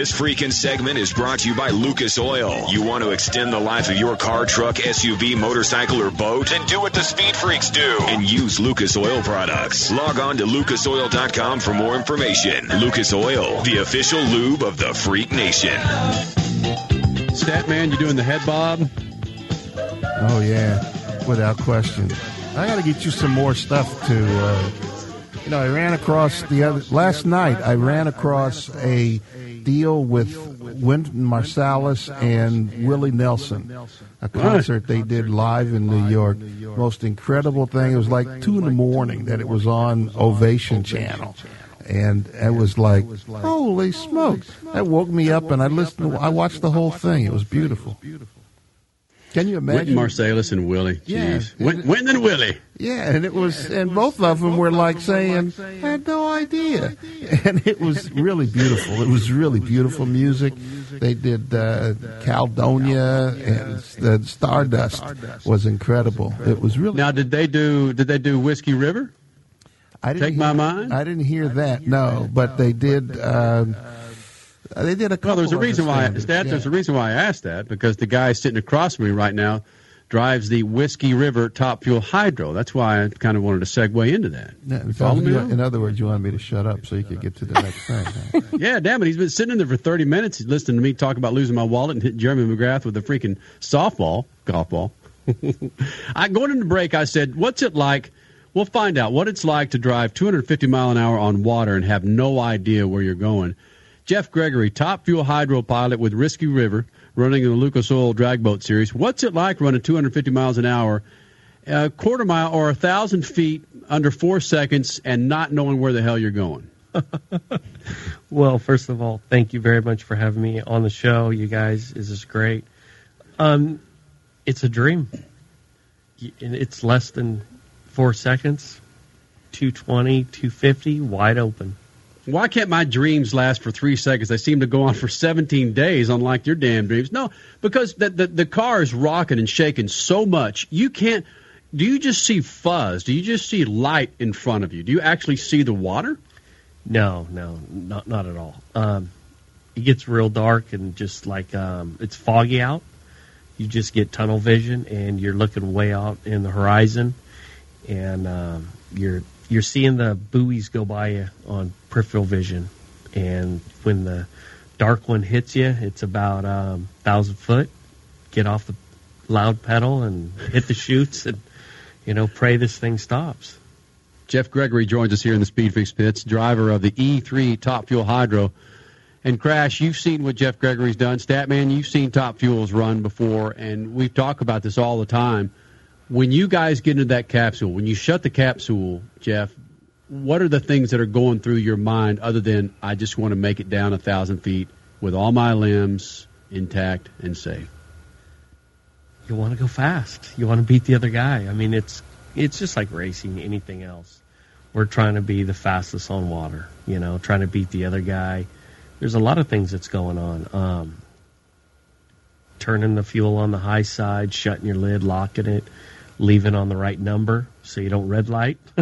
This freaking segment is brought to you by Lucas Oil. You want to extend the life of your car, truck, SUV, motorcycle, or boat? Then do what the speed freaks do and use Lucas Oil products. Log on to lucasoil.com for more information. Lucas Oil, the official lube of the Freak Nation.
Statman, you doing the head bob?
Oh yeah, without question. I got to get you some more stuff to. Uh, you know, I ran across the other last night. I ran across a deal with Wynton Marsalis and Willie Nelson, a concert they did live in New York. Most incredible thing. It was like two in the morning that it was on Ovation Channel. And it was like, holy smokes! That woke me up, and I listened. I watched the whole thing. It was beautiful. Can you imagine?
Wynton Marsalis and Willie.
Yeah.
Jeez. Wynton, Wynton and Willie.
Yeah, and it was, and both of them were like saying, "I had no idea," and it was really beautiful. It was really beautiful music. They did uh, Caldonia and the Stardust was incredible. It was really.
Now, did they do? Did they do Whiskey River?
I didn't
Take
hear,
my mind.
I didn't hear that. No, but they did. Um, Uh, they did a couple.
Well, there's a
of
reason why,
standards,
Stat,
yeah.
there's a reason why I asked that because the guy sitting across from me right now drives the Whiskey River Top Fuel Hydro. That's why I kind of wanted to segue into that.
Yeah,
follow me?
you- in other words, you wanted me to shut up so you could get to the next thing. huh?
yeah, damn it. He's been sitting in there for 30 minutes. He's listening to me talk about losing my wallet and hit Jeremy McGrath with a freaking softball, golf ball. I Going into break, I said, what's it like? We'll find out what it's like to drive 250 mile an hour on water and have no idea where you're going. Jeff Gregory, top fuel hydro pilot with Whiskey River, running in the Lucas Oil Drag Boat Series. What's it like running 250 miles an hour, a quarter mile or a thousand feet under four seconds, and not knowing where the hell you're going?
Well, first of all, thank you very much for having me on the show. You guys, this is great. Um, it's a dream. It's less than four seconds. 220, 250, wide open.
Why can't my dreams last for three seconds? They seem to go on for 17 days, unlike your damn dreams. No, because the, the, the car is rocking and shaking so much, you can't. Do you just see fuzz? Do you just see light in front of you? Do you actually see the water?
No, no, not not at all. Um, it gets real dark and just like um, it's foggy out. You just get tunnel vision and you're looking way out in the horizon, and um, you're you're seeing the buoys go by you on peripheral vision. And when the dark one hits you, it's about um, thousand foot. Get off the loud pedal and hit the chutes, and you know pray this thing stops.
Jeff Gregory joins us here in the Speed Freaks pits, driver of the E3 Top Fuel Hydro. And Crash, you've seen what Jeff Gregory's done. Statman, you've seen Top Fuels run before, and we talk about this all the time. When you guys get into that capsule, when you shut the capsule, Jeff, what are the things that are going through your mind other than I just want to make it down a thousand feet with all my limbs intact and safe?
you want to go fast. You want to beat the other guy. I mean, it's it's just like racing anything else. We're trying to be the fastest on water. You know, trying to beat the other guy. There's a lot of things that's going on. Um, turning the fuel on the high side, shutting your lid, locking it, leaving on the right number so you don't red light.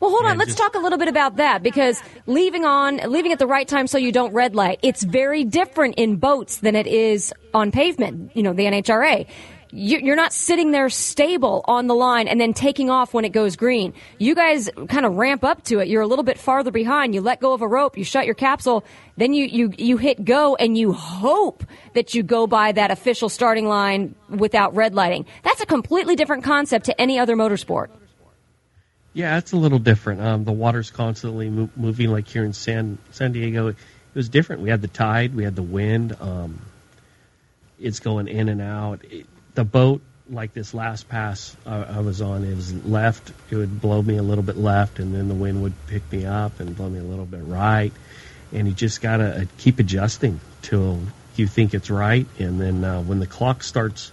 Well, hold on. Let's talk a little bit about that because leaving on, leaving at the right time so you don't red light. It's very different in boats than it is on pavement. You know, the NHRA. You- You're not sitting there stable on the line and then taking off when it goes green. You guys kind of ramp up to it. You're a little bit farther behind. You let go of a rope. You shut your capsule. Then you, you, you hit go and you hope that you go by that official starting line without red lighting. That's a completely different concept to any other motorsport.
Yeah, it's a little different. Um, the water's constantly mo- moving, like here in San San Diego. It was different. We had the tide, we had the wind. Um, it's going in and out. It, the boat, like this last pass I, I was on, it was left. It would blow me a little bit left, and then the wind would pick me up and blow me a little bit right. And you just gotta uh, keep adjusting till you think it's right, and then uh, when the clock starts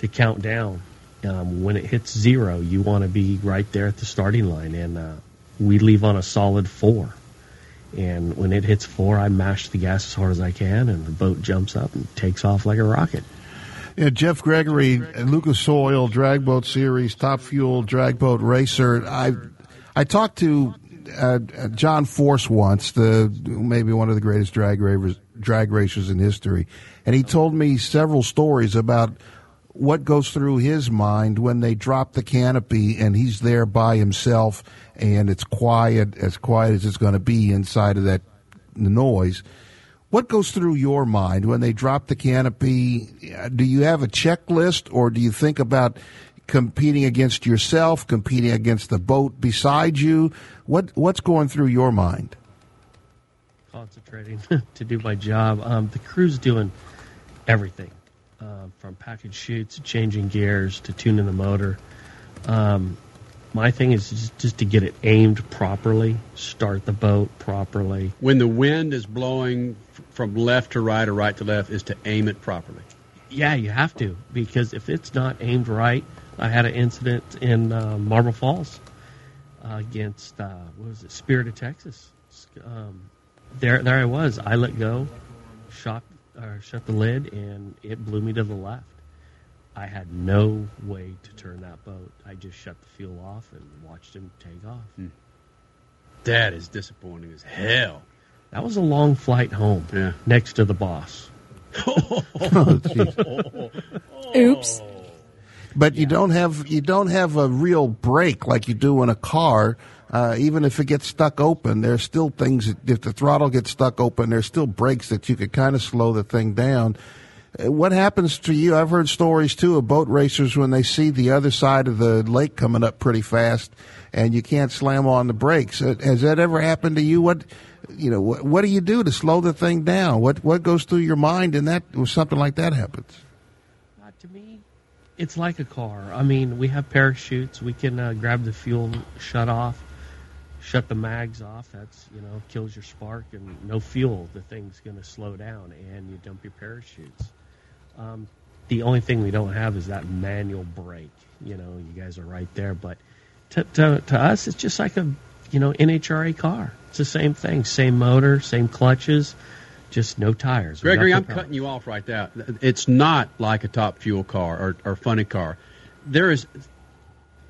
to count down, um, when it hits zero, you want to be right there at the starting line, and uh, we leave on a solid four. And when it hits four, I mash the gas as hard as I can, and the boat jumps up and takes off like a rocket.
Yeah, Jeff Gregory, Lucas Oil Drag Boat Series, Top Fuel Drag Boat Racer. I I talked to uh, John Force once, the maybe one of the greatest drag racers, drag racers in history, and he told me several stories about what goes through his mind when they drop the canopy and he's there by himself and it's quiet, as quiet as it's going to be inside of that noise. What goes through your mind when they drop the canopy? Do you have a checklist or do you think about competing against yourself, competing against the boat beside you? What what's going through your mind?
Concentrating to do my job. Um, the crew's doing everything uh, from package chutes, changing gears, to tuning the motor. Um, my thing is just, just to get it aimed properly, start the boat properly.
When the wind is blowing from left to right or right to left, is to aim it properly.
Yeah, you have to because if it's not aimed right, I had an incident in uh, Marble Falls uh, against uh, what was it, Spirit of Texas. Um, there, there I was. I let go, shot, shut the lid, and it blew me to the left. I had no way to turn that boat. I just shut the fuel off and watched him take off.
Hmm. That is disappointing as hell.
That was a long flight home.
Yeah.
Next to the boss.
Oops.
But you don't have you don't have a real brake like you do in a car. Uh, even if it gets stuck open, there's still things. That, if the throttle gets stuck open, there's still brakes that you could kind of slow the thing down. Uh, What happens to you? I've heard stories too of boat racers when they see the other side of the lake coming up pretty fast, and you can't slam on the brakes. Uh, Has that ever happened to you? What you know? What, what do you do to slow the thing down? What what goes through your mind in that when something like that happens?
Not to me, it's like a car. I mean, we have parachutes. We can uh, grab the fuel shut off, shut the mags off. That's you know kills your spark and no fuel. The thing's going to slow down, and you dump your parachutes. Um, the only thing we don't have is that manual brake. You know, you guys are right there, but to to, to us, it's just like a you know NHRA car. It's the same thing, same motor, same clutches, just no tires.
Gregory, I'm cutting you off right there. It's not like a top fuel car or, or funny car. There is,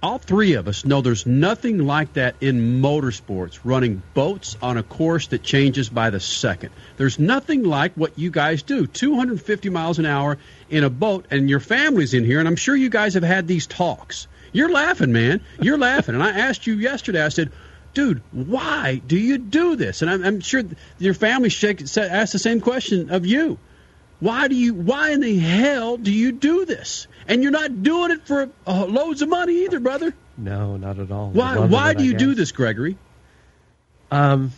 all three of us know there's nothing like that in motorsports, running boats on a course that changes by the second. There's nothing like what you guys do 250 miles an hour in a boat, and your family's in here, and I'm sure you guys have had these talks. You're laughing, man. You're laughing. And I asked you yesterday, I said, dude, why do you do this? And I'm, I'm sure your family asked the same question of you. Why do you? Why in the hell do you do this? And you're not doing it for uh, loads of money either, brother.
No, not at all.
Why? Why
it,
do
I
you do this, Gregory?
Um,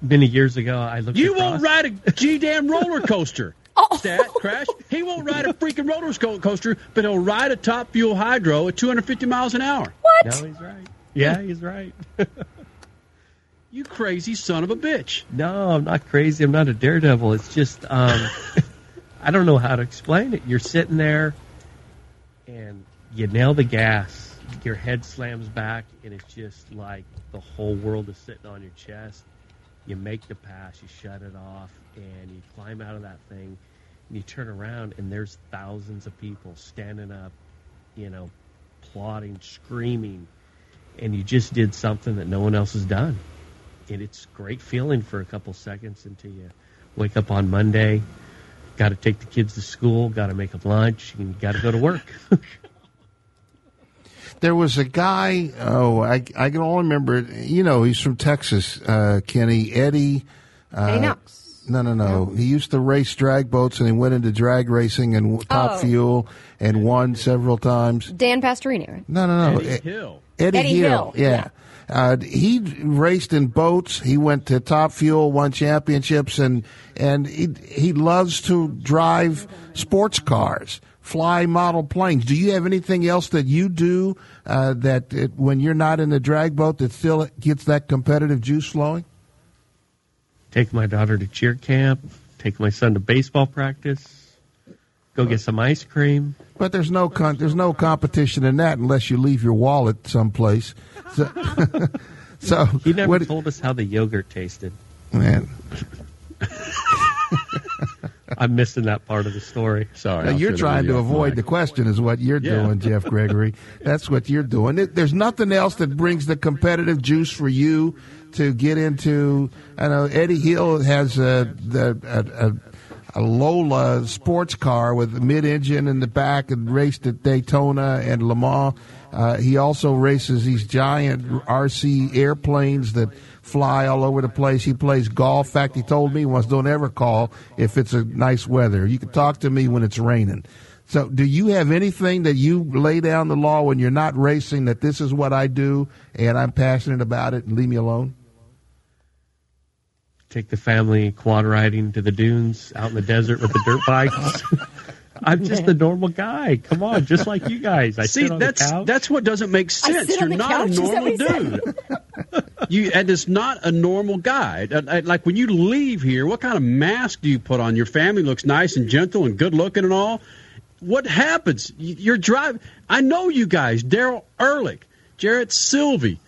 many years ago, I looked.
You
across-
won't ride a g damn roller coaster. Stat crash. He won't ride a freaking roller coaster, but he'll ride a top fuel hydro at 250 miles an hour.
What?
No, he's right. Yeah, he's right.
You crazy son of a bitch.
No, I'm not crazy. I'm not a daredevil. It's just um, I don't know how to explain it. You're sitting there, and you nail the gas. Your head slams back, and it's just like the whole world is sitting on your chest. You make the pass, you shut it off, and you climb out of that thing, and you turn around, and there's thousands of people standing up, you know, applauding, screaming, and you just did something that no one else has done and it's great feeling for a couple seconds until you wake up on Monday. Got to take the kids to school. Got to make them lunch. And got to go to work.
There was a guy. Oh, I I can only remember. You know, he's from Texas. Uh, Kenny Eddie. Uh,
Eddie Knox.
No, no, no. He used to race drag boats, and he went into drag racing and top
Oh.
fuel and won several times.
Dan Pastorini, right?
No, no, no.
Eddie Hill.
Eddie,
Eddie
Hill.
Hill,
Yeah. Uh, he raced in boats. He went to Top Fuel, won championships, and and he he loves to drive sports cars, fly model planes. Do you have anything else that you do uh, that it, when you're not in the drag boat that still gets that competitive juice flowing?
take my daughter to cheer camp. Take my son to baseball practice. Go get some ice cream.
But there's no con- there's no competition in that unless you leave your wallet someplace. So, So
He never
what-
told us how the yogurt tasted.
man.
I'm missing that part of the story.
Sorry.
Now, you're trying to avoid the question, is what you're
Yeah.
doing, Jeff Gregory. That's what you're doing. It- There's nothing else that brings the competitive juice for you to get into. I know Eddie Hill has a the a, a, a Lola sports car with a mid-engine in the back and raced at Daytona and Le Mans. Uh, he also races these giant RC airplanes that fly all over the place. He plays golf. In fact, he told me once, don't ever call if it's a nice weather. You can talk to me when it's raining. So, do you have anything that you lay down the law when you're not racing that this is what I do and I'm passionate about it and leave me alone?
Take the family quad riding to the dunes out in the desert with the dirt bikes. I'm just a normal guy. Come on, just like you guys. I
See,
sit on
that's
the couch.
that's what doesn't make sense. You're not
couch,
a normal
what he said?
dude. you and it's not a normal guy. Uh, uh, Like when you leave here, what kind of mask do you put on? Your family looks nice and gentle and good looking and all. What happens? You're driving. I know you guys. Daryl Ehrlich, Jarrett Sylvie,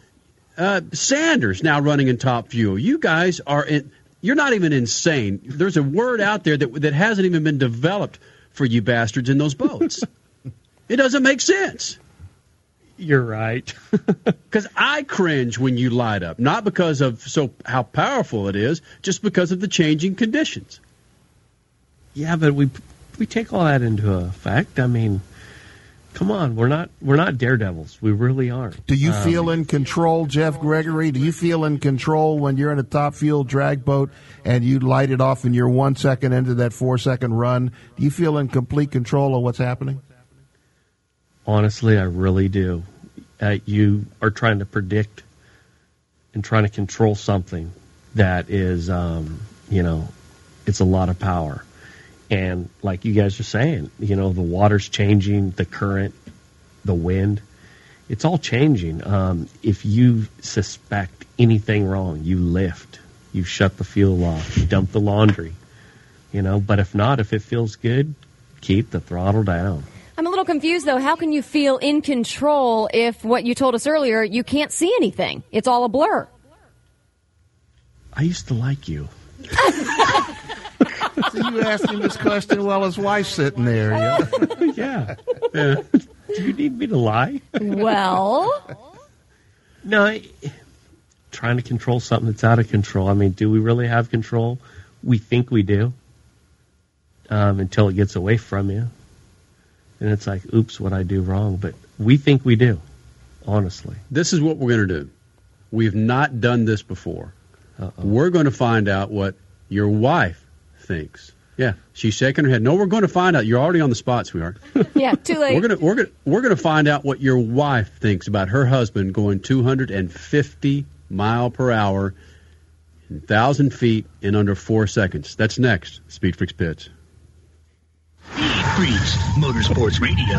uh, Sanders now running in top fuel. You guys are in. You're not even insane. There's a word out there that that hasn't even been developed for you bastards in those boats. it doesn't make sense.
You're right.
Because I cringe when you light up, not because of so how powerful it is, just because of the changing conditions.
Yeah, but we we take all that into effect. I mean, come on, we're not we're not daredevils. We really aren't.
Do you
Um,
feel in control, Jeff Gregory? Do you feel in control when you're in a top fuel drag boat and you light it off and you're one second into that four second run? Do you feel in complete control of what's happening?
Honestly, I really do. Uh, you are trying to predict and trying to control something that is, um, you know, it's a lot of power. And like you guys are saying, you know, the water's changing, the current, the wind, it's all changing. Um, if you suspect anything wrong, you lift, you shut the fuel off, you dump the laundry, you know. But if not, if it feels good, keep the throttle down.
I'm a little confused though. How can you feel in control if what you told us earlier, you can't see anything? It's all a blur.
I used to like you.
So you asked him this question while his wife's sitting there. Yeah.
yeah. Do you need me to lie?
Well,
No, I, trying to control something that's out of control. I mean, do we really have control? We think we do um, until it gets away from you. And it's like, oops, what I do wrong. But we think we do, honestly.
This is what we're going to do. We've not done this before. We're going to find out what your wife thinks. Yeah, she's shaking her head. No, we're going to find out. You're already on the spot, sweetheart.
yeah, too late.
We're gonna we're gonna we're gonna find out what your wife thinks about her husband going 250 mile per hour, thousand feet in under four seconds. That's next. Speed Freaks Pits.
Speed Freaks, Motorsports Radio,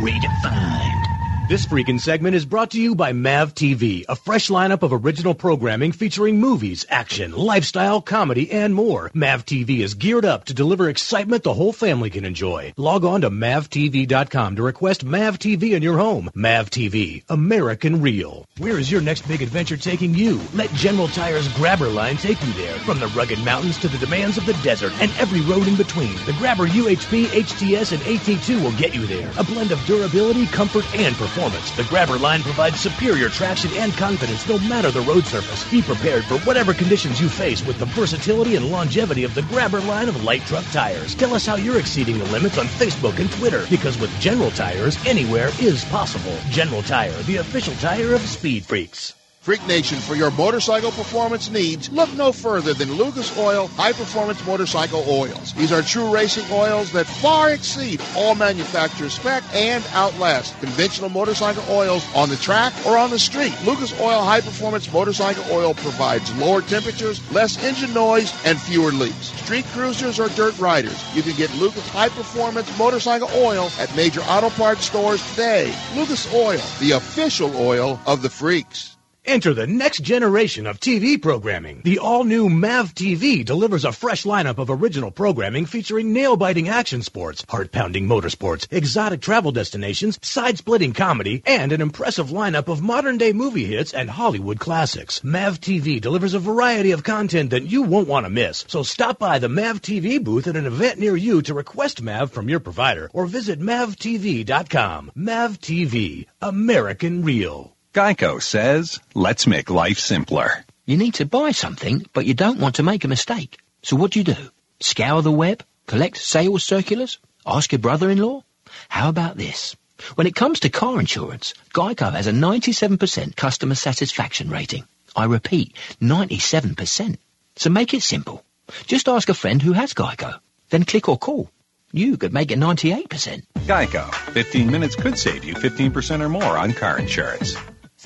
redefined.
This freaking segment is brought to you by MAV TV, a fresh lineup of original programming featuring movies, action, lifestyle, comedy, and more. MAV TV is geared up to deliver excitement the whole family can enjoy. Log on to MAVTV.com to request MAV TV in your home. MAV TV, American Real. Where is your next big adventure taking you? Let General Tire's Grabber line take you there. From the rugged mountains to the demands of the desert and every road in between, the Grabber UHP, HTS, and AT2 will get you there. A blend of durability, comfort, and performance. The Grabber line provides superior traction and confidence no matter the road surface. Be prepared for whatever conditions you face with the versatility and longevity of the Grabber line of light truck tires. Tell us how you're exceeding the limits on Facebook and Twitter because with General Tires, anywhere is possible. General Tire, the official tire of Speed Freaks.
Freak Nation, for your motorcycle performance needs, look no further than Lucas Oil High Performance Motorcycle Oils. These are true racing oils that far exceed all manufacturer's spec and outlast conventional motorcycle oils on the track or on the street. Lucas Oil High Performance Motorcycle Oil provides lower temperatures, less engine noise, and fewer leaks. Street cruisers or dirt riders, you can get Lucas High Performance Motorcycle Oil at major auto parts stores today. Lucas Oil, the official oil of the freaks.
Enter the next generation of TV programming. The all-new MAV TV delivers a fresh lineup of original programming featuring nail-biting action sports, heart-pounding motorsports, exotic travel destinations, side-splitting comedy, and an impressive lineup of modern-day movie hits and Hollywood classics. MAV TV delivers a variety of content that you won't want to miss. So stop by the MAV TV booth at an event near you to request MAV from your provider or visit mavtv.com. MAV TV, American Real.
Geico says, let's make life simpler.
You need to buy something, but you don't want to make a mistake. So what do you do? Scour the web? Collect sales circulars? Ask your brother-in-law? How about this? When it comes to car insurance, Geico has a 97% customer satisfaction rating. I repeat, 97%. So make it simple. Just ask a friend who has Geico. Then click or call. You could make it 98%.
Geico. 15 minutes could save you 15% or more on car insurance.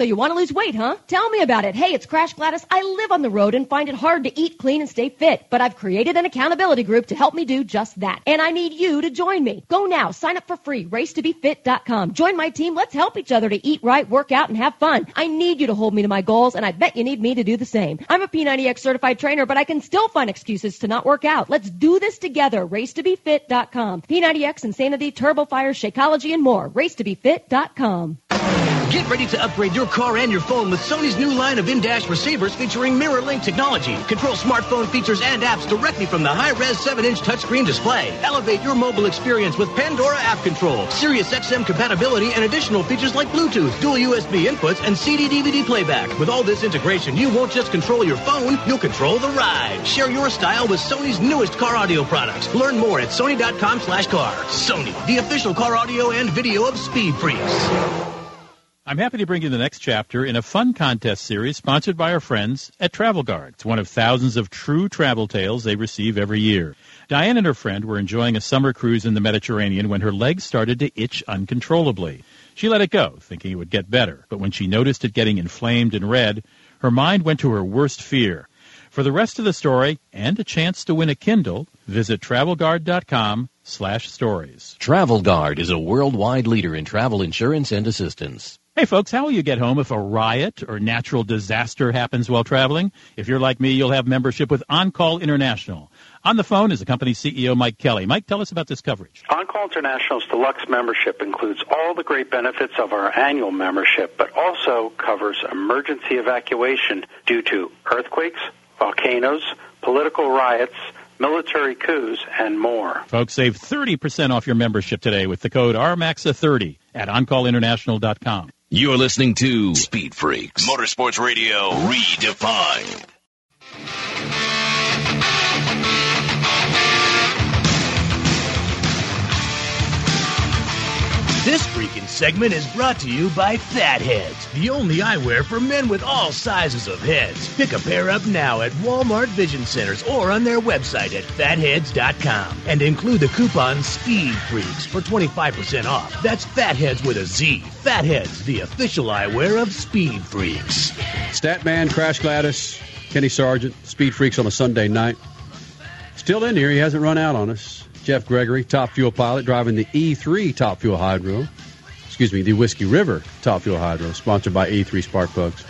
So you want to lose weight, huh? Tell me about it. Hey, it's Crash Gladys. I live on the road and find it hard to eat clean and stay fit, but I've created an accountability group to help me do just that. And I need you to join me. Go now. Sign up for free. Racetobefit.com. Join my team. Let's help each other to eat right, work out, and have fun. I need you to hold me to my goals, and I bet you need me to do the same. I'm a P90X certified trainer, but I can still find excuses to not work out. Let's do this together. Racetobefit.com. P90X, Insanity, Turbo Fire, Shakeology, and more. Racetobefit.com.
Get ready to upgrade your car and your phone with Sony's new line of in-dash receivers featuring mirror link technology. Control smartphone features and apps directly from the high-res 7-inch touchscreen display. Elevate your mobile experience with Pandora app control, Sirius XM compatibility, and additional features like Bluetooth, dual USB inputs, and CD-DVD playback. With all this integration, you won't just control your phone, you'll control the ride. Share your style with Sony's newest car audio products. Learn more at sony.com slash car. Sony, the official car audio and video of Speed Freaks.
I'm happy to bring you the next chapter in a fun contest series sponsored by our friends at Travel Guard. It's one of thousands of true travel tales they receive every year. Diane and her friend were enjoying a summer cruise in the Mediterranean when her legs started to itch uncontrollably. She let it go, thinking it would get better, but when she noticed it getting inflamed and red, her mind went to her worst fear. For the rest of the story and a chance to win a Kindle, visit travelguard.com slash stories.
Travel Guard is a worldwide leader in travel insurance and assistance.
Hey folks, how will you get home if a riot or natural disaster happens while traveling? If you're like me, you'll have membership with On-Call International. On the phone is the company's CEO, Mike Kelly. Mike, tell us about this coverage.
On-Call International's deluxe membership includes all the great benefits of our annual membership, but also covers emergency evacuation due to earthquakes, volcanoes, political riots, military coups, and more.
Folks, save 30% off your membership today with the code RMAXA30 at OnCallInternational.com.
You're listening to Speed Freaks, Motorsports Radio redefined.
This freaking segment is brought to you by Fatheadz, the only eyewear for men with all sizes of heads. Pick a pair up now at Walmart Vision Centers or on their website at fatheadz.com and include the coupon Speed Freaks for 25% off. That's Fatheadz with a Z. Fatheadz, the official eyewear of Speed Freaks.
Statman, Crash Gladys, Kenny Sargent, Speed Freaks on a Sunday night. Still in here. He hasn't run out on us. Jeff Gregory, top fuel pilot, driving the E3 top fuel hydro. Excuse me, the Whiskey River top fuel hydro, sponsored by E3 Spark Plugs.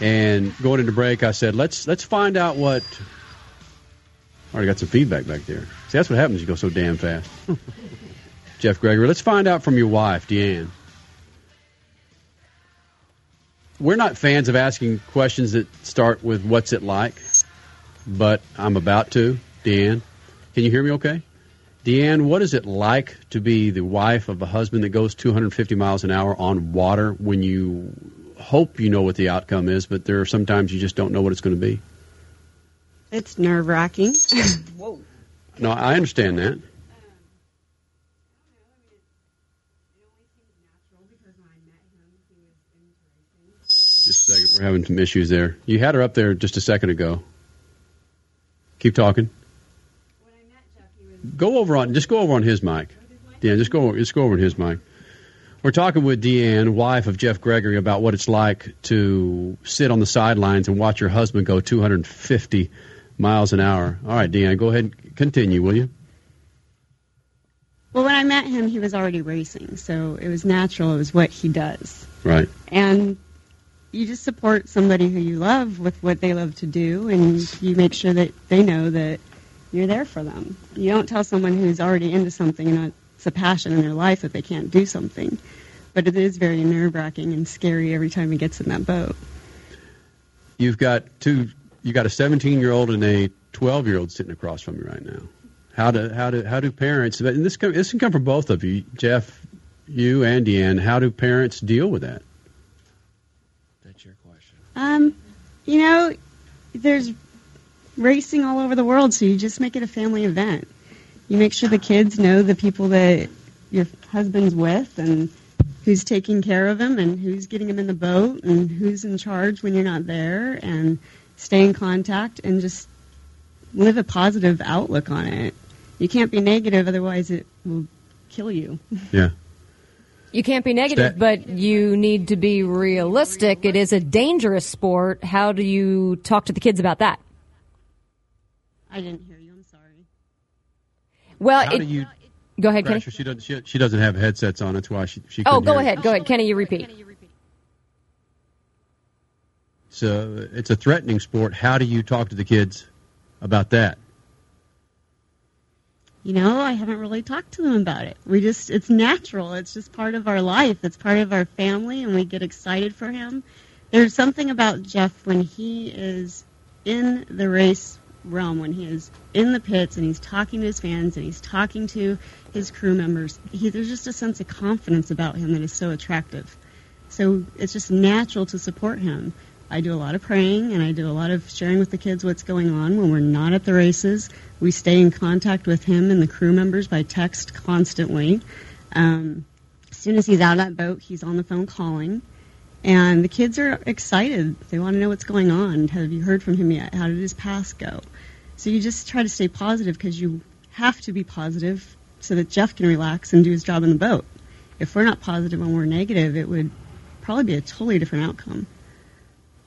And going into break, I said, let's let's find out what. I already got some feedback back there. See, that's what happens. You go so damn fast. Jeff Gregory, let's find out from your wife, Deanne. We're not fans of asking questions that start with "What's it like," but I'm about to, Deanne. Can you hear me okay? Deanne, what is it like to be the wife of a husband that goes 250 miles an hour on water when you hope you know what the outcome is, but there are sometimes you just don't know what it's going to be?
It's nerve wracking.
Whoa. No, I understand that. Just a second. We're having some issues there. You had her up there just a second ago. Keep talking go over on just go over on his mic. Dan, just go just go over on his mic. We're talking with Deanne, wife of Jeff Gregory, about what it's like to sit on the sidelines and watch your husband go 250 miles an hour. All right, Deanne, go ahead and continue, will you?
Well, when I met him, he was already racing, so it was natural. It was what he does.
Right.
And you just support somebody who you love with what they love to do, and you make sure that they know that you're there for them. You don't tell someone who's already into something and it's a passion in their life that they can't do something. But it is very nerve wracking and scary every time he gets in that boat.
You've got two. You got a 17 year old and a 12 year old sitting across from you right now. How do how do how do parents? And this come, this can come from both of you, Jeff, you and Deanne. How do parents deal with that? That's your question.
Um, you know, there's racing all over the world, so you just make it a family event. You make sure the kids know the people that your husband's with and who's taking care of him and who's getting him in the boat and who's in charge when you're not there and stay in contact and just live a positive outlook on it. You can't be negative, otherwise it will kill you.
Yeah.
You can't be negative, but you need to be realistic. It is a dangerous sport. How do you talk to the kids about that?
I didn't hear you. I'm sorry.
Well,
How
it,
do you?
go ahead, Kenny.
She doesn't. She, she doesn't have headsets on. That's why she. she
Oh,
couldn't
go
hear.
ahead. Go ahead, Kenny. You repeat.
So it's a threatening sport. How do you talk to the kids about that?
You know, I haven't really talked to them about it. We just, it's natural. It's just part of our life. It's part of our family, and we get excited for him. There's something about Jeff when he is in the race realm, when he is in the pits and he's talking to his fans and he's talking to his crew members. He, there's just a sense of confidence about him that is so attractive. So it's just natural to support him. I do a lot of praying and I do a lot of sharing with the kids what's going on when we're not at the races. We stay in contact with him and the crew members by text constantly. Um, as soon as he's out of that boat, he's on the phone calling. And the kids are excited. They want to know what's going on. Have you heard from him yet? How did his pass go? So you just try to stay positive because you have to be positive so that Jeff can relax and do his job in the boat. If we're not positive and we're negative, it would probably be a totally different outcome.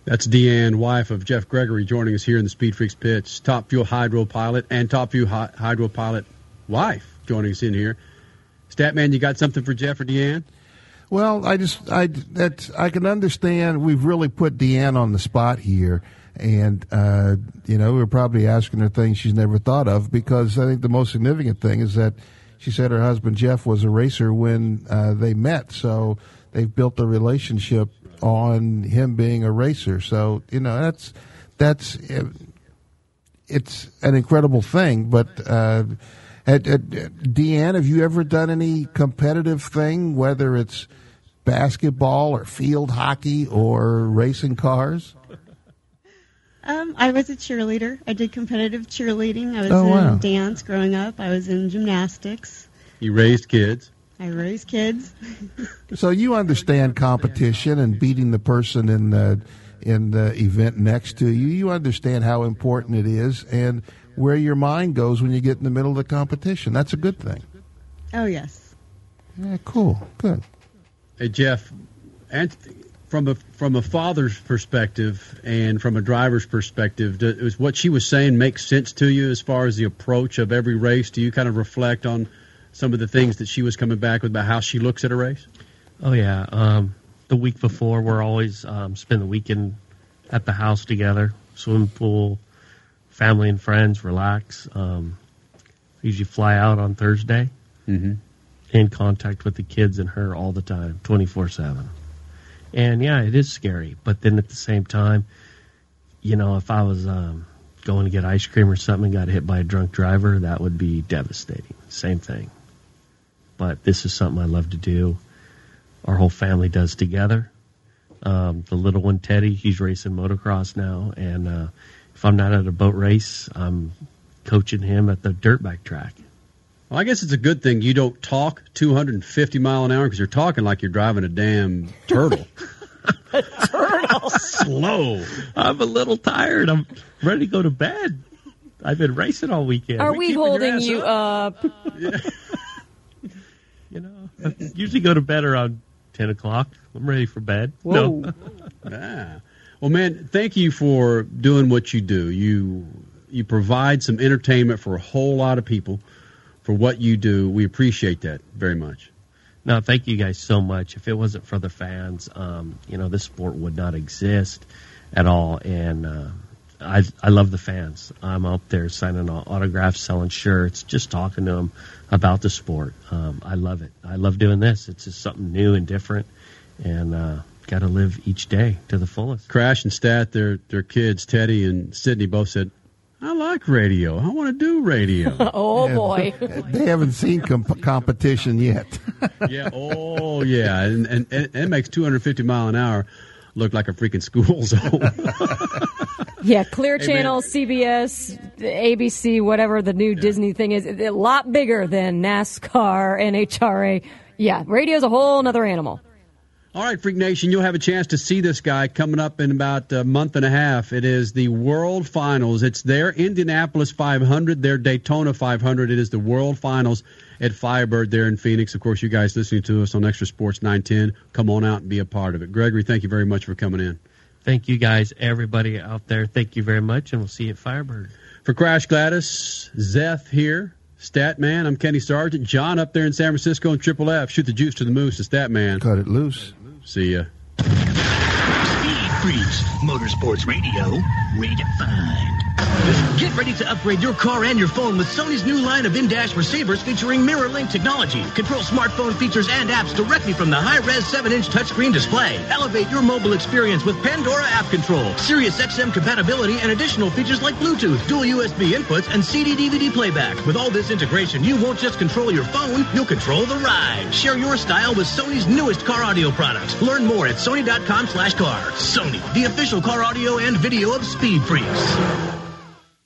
That's Deanne, wife of Jeff Gregory, joining us here in the Speed Freaks pitch. Top Fuel Hydro pilot and Top Fuel Hy- Hydro pilot wife joining us in here. Statman, you got something for Jeff or Deanne?
Well, I just I that I can understand. We've really put Deanne on the spot here, and uh, you know we're probably asking her things she's never thought of because I think the most significant thing is that she said her husband Jeff was a racer when uh, they met, so they've built a relationship on him being a racer. So you know that's that's it's an incredible thing, but. Uh, at, at, Deanne, have you ever done any competitive thing, whether it's basketball or field hockey or racing cars?
Um, I was a cheerleader. I did competitive cheerleading. I was
Oh,
in
wow.
dance growing up. I was in gymnastics.
You raised kids.
I raised kids.
So you understand competition and beating the person in the in the event next to you. You understand how important it is and where your mind goes when you get in the middle of the competition. That's a good thing.
Oh yes.
Yeah, cool. Good.
Hey Jeff, and from a from a father's perspective and from a driver's perspective, does what she was saying make sense to you as far as the approach of every race? Do you kind of reflect on some of the things that she was coming back with about how she looks at a race?
Oh yeah. Um, the week before, we're always um, spend the weekend at the house together, swimming pool, family and friends, relax. Um, usually fly out on Thursday.
Mm-hmm.
In contact with the kids and her all the time, twenty four seven. And yeah, it is scary. But then at the same time, you know, if I was um, going to get ice cream or something and got hit by a drunk driver, that would be devastating. Same thing. But this is something I love to do. Our whole family does together. Um, the little one, Teddy, he's racing motocross now, and uh, if I'm not at a boat race, I'm coaching him at the dirt bike track.
Well, I guess it's a good thing you don't talk 250 mile an hour because you're talking like you're driving a damn turtle.
Turtle. Slow. I'm a little tired. I'm ready to go to bed. I've been racing all weekend.
Are
We
we holding you up?
You know, I usually go to bed around 10 o'clock. I'm ready for bed.
Whoa.
No.
ah. Well, man, thank you for doing what you do. You you provide some entertainment for a whole lot of people for what you do. We appreciate that very much.
No, thank you guys so much. If it wasn't for the fans, um, you know, this sport would not exist at all. And uh, I, I love the fans. I'm up there signing autographs, selling shirts, just talking to them about the sport. Um, I love it. I love doing this. It's just something new and different, and uh, got to live each day to the fullest.
Crash and Stat, their their kids, Teddy and Sydney, both said, "I like radio. I want to do radio."
oh
Yeah,
boy.
They haven't seen comp- competition yet.
yeah. Oh, yeah. And, and, and it makes 250 mile an hour look like a freaking school zone.
Yeah, Clear
Hey.
Channel, CBS, ABC, whatever the new Disney thing is, a lot bigger than NASCAR, NHRA. Yeah, radio's a whole other animal.
All right, Freak Nation, you'll have a chance to see this guy coming up in about a month and a half. It is the World Finals. It's their Indianapolis 500, their Daytona 500. It is the World Finals at Firebird there in Phoenix. Of course, you guys listening to us on Extra Sports 910, come on out and be a part of it. Gregory, thank you very much for coming in.
Thank you guys, everybody out there. Thank you very much, and we'll see you at Firebird.
For Crash Gladys, Zeth here, Statman, I'm Kenny Sargent. John up there in San Francisco and Triple F. Shoot the juice to the moose, the Statman.
Cut it loose.
See ya.
Speed Freaks, Motorsports Radio, redefined.
Get ready to upgrade your car and your phone with Sony's new line of in-dash receivers featuring mirror link technology. Control smartphone features and apps directly from the high-res 7-inch touchscreen display. Elevate your mobile experience with Pandora app control, Sirius XM compatibility, and additional features like Bluetooth, dual USB inputs, and CD-DVD playback. With all this integration, you won't just control your phone, you'll control the ride. Share your style with Sony's newest car audio products. Learn more at sony.com slash car. Sony, the official car audio and video of Speed Freaks.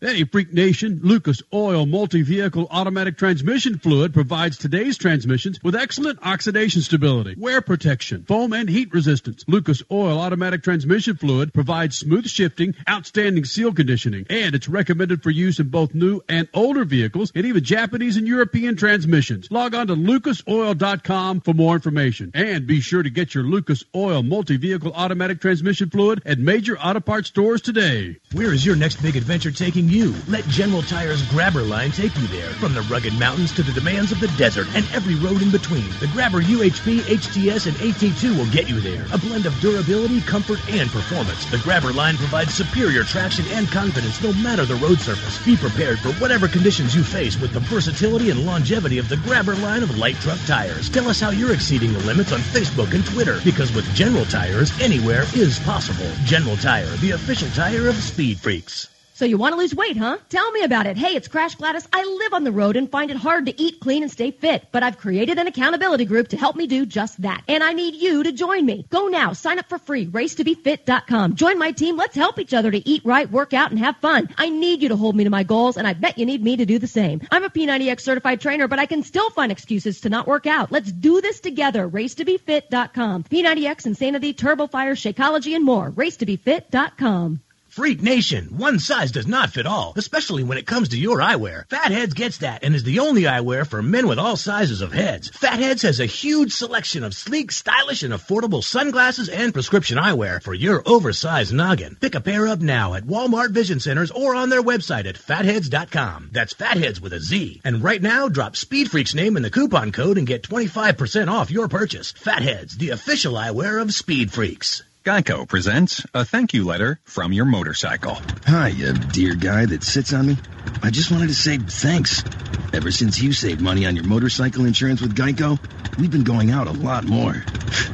Hey, Freak Nation, Lucas Oil Multi-Vehicle Automatic Transmission Fluid provides today's transmissions with excellent oxidation stability, wear protection, foam and heat resistance. Lucas Oil Automatic Transmission Fluid provides smooth shifting, outstanding seal conditioning, and it's recommended for use in both new and older vehicles and even Japanese and European transmissions. Log on to lucasoil.com for more information. And be sure to get your Lucas Oil Multi-Vehicle Automatic Transmission Fluid at major auto parts stores today.
Where is your next big adventure taking you? Let General Tire's Grabber line take you there. From the rugged mountains to the demands of the desert and every road in between, the Grabber UHP, HTS, and AT2 will get you there. A blend of durability, comfort, and performance. The Grabber line provides superior traction and confidence no matter the road surface. Be prepared for whatever conditions you face with the versatility and longevity of the Grabber line of light truck tires. Tell us how you're exceeding the limits on Facebook and Twitter because with General Tires, anywhere is possible. General Tire, the official tire of Speed Freaks.
So you want to lose weight, huh? Tell me about it. Hey, it's Crash Gladys. I live on the road and find it hard to eat clean and stay fit, but I've created an accountability group to help me do just that. And I need you to join me. Go now. Sign up for free. Racetobefit.com. Join my team. Let's help each other to eat right, work out, and have fun. I need you to hold me to my goals, and I bet you need me to do the same. I'm a P90X certified trainer, but I can still find excuses to not work out. Let's do this together. Racetobefit.com. P90X, Insanity, Turbo Fire, Shakeology, and more. Racetobefit.com.
Freak Nation, one size does not fit all, especially when it comes to your eyewear. Fatheadz gets that and is the only eyewear for men with all sizes of heads. Fatheadz has a huge selection of sleek, stylish, and affordable sunglasses and prescription eyewear for your oversized noggin. Pick a pair up now at Walmart Vision Centers or on their website at fatheadz.com. That's fatheadz with a Z. And right now, drop Speed Freak's name in the coupon code and get 25% off your purchase. Fatheadz, the official eyewear of Speed Freaks.
Geico presents a thank you letter from your motorcycle.
Hi, you dear guy that sits on me. I just wanted to say thanks. Ever since you saved money on your motorcycle insurance with Geico, we've been going out a lot more.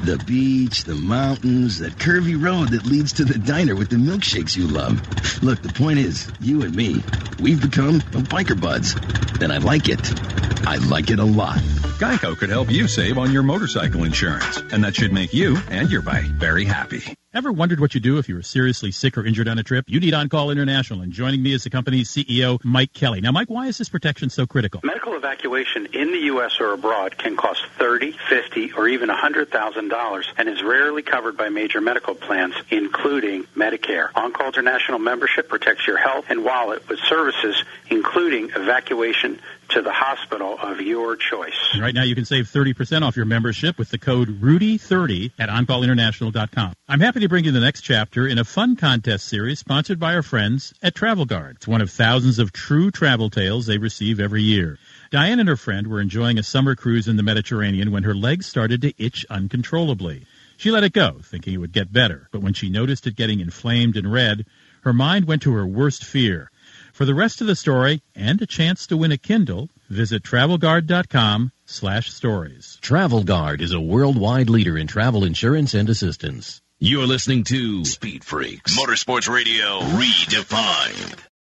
The beach, the mountains, that curvy road that leads to the diner with the milkshakes you love. Look, the point is, you and me, we've become biker buds. And I like it. I like it a lot.
Geico could help you save on your motorcycle insurance, and that should make you and your bike very happy.
Ever wondered what you do if you were seriously sick or injured on a trip? You need On Call International, and joining me is the company's CEO, Mike Kelly. Now, Mike, why is this protection so critical?
Medical evacuation in the U.S. or abroad can cost thirty, fifty, or even $100,000 and is rarely covered by major medical plans, including Medicare. On-Call International membership protects your health and wallet with services including evacuation to the hospital of your choice.
And right now you can save 30% off your membership with the code RUDY30 at OnCallInternational.com. I'm happy to bring you the next chapter in a fun contest series sponsored by our friends at Travel Guard. It's one of thousands of true travel tales they receive every year. Diane and her friend were enjoying a summer cruise in the Mediterranean when her legs started to itch uncontrollably. She let it go, thinking it would get better, but when she noticed it getting inflamed and red, her mind went to her worst fear. For the rest of the story and a chance to win a Kindle, visit travelguard.com slash stories.
Travel Guard is a worldwide leader in travel insurance and assistance.
You're listening to Speed Freaks Motorsports Radio Redefined.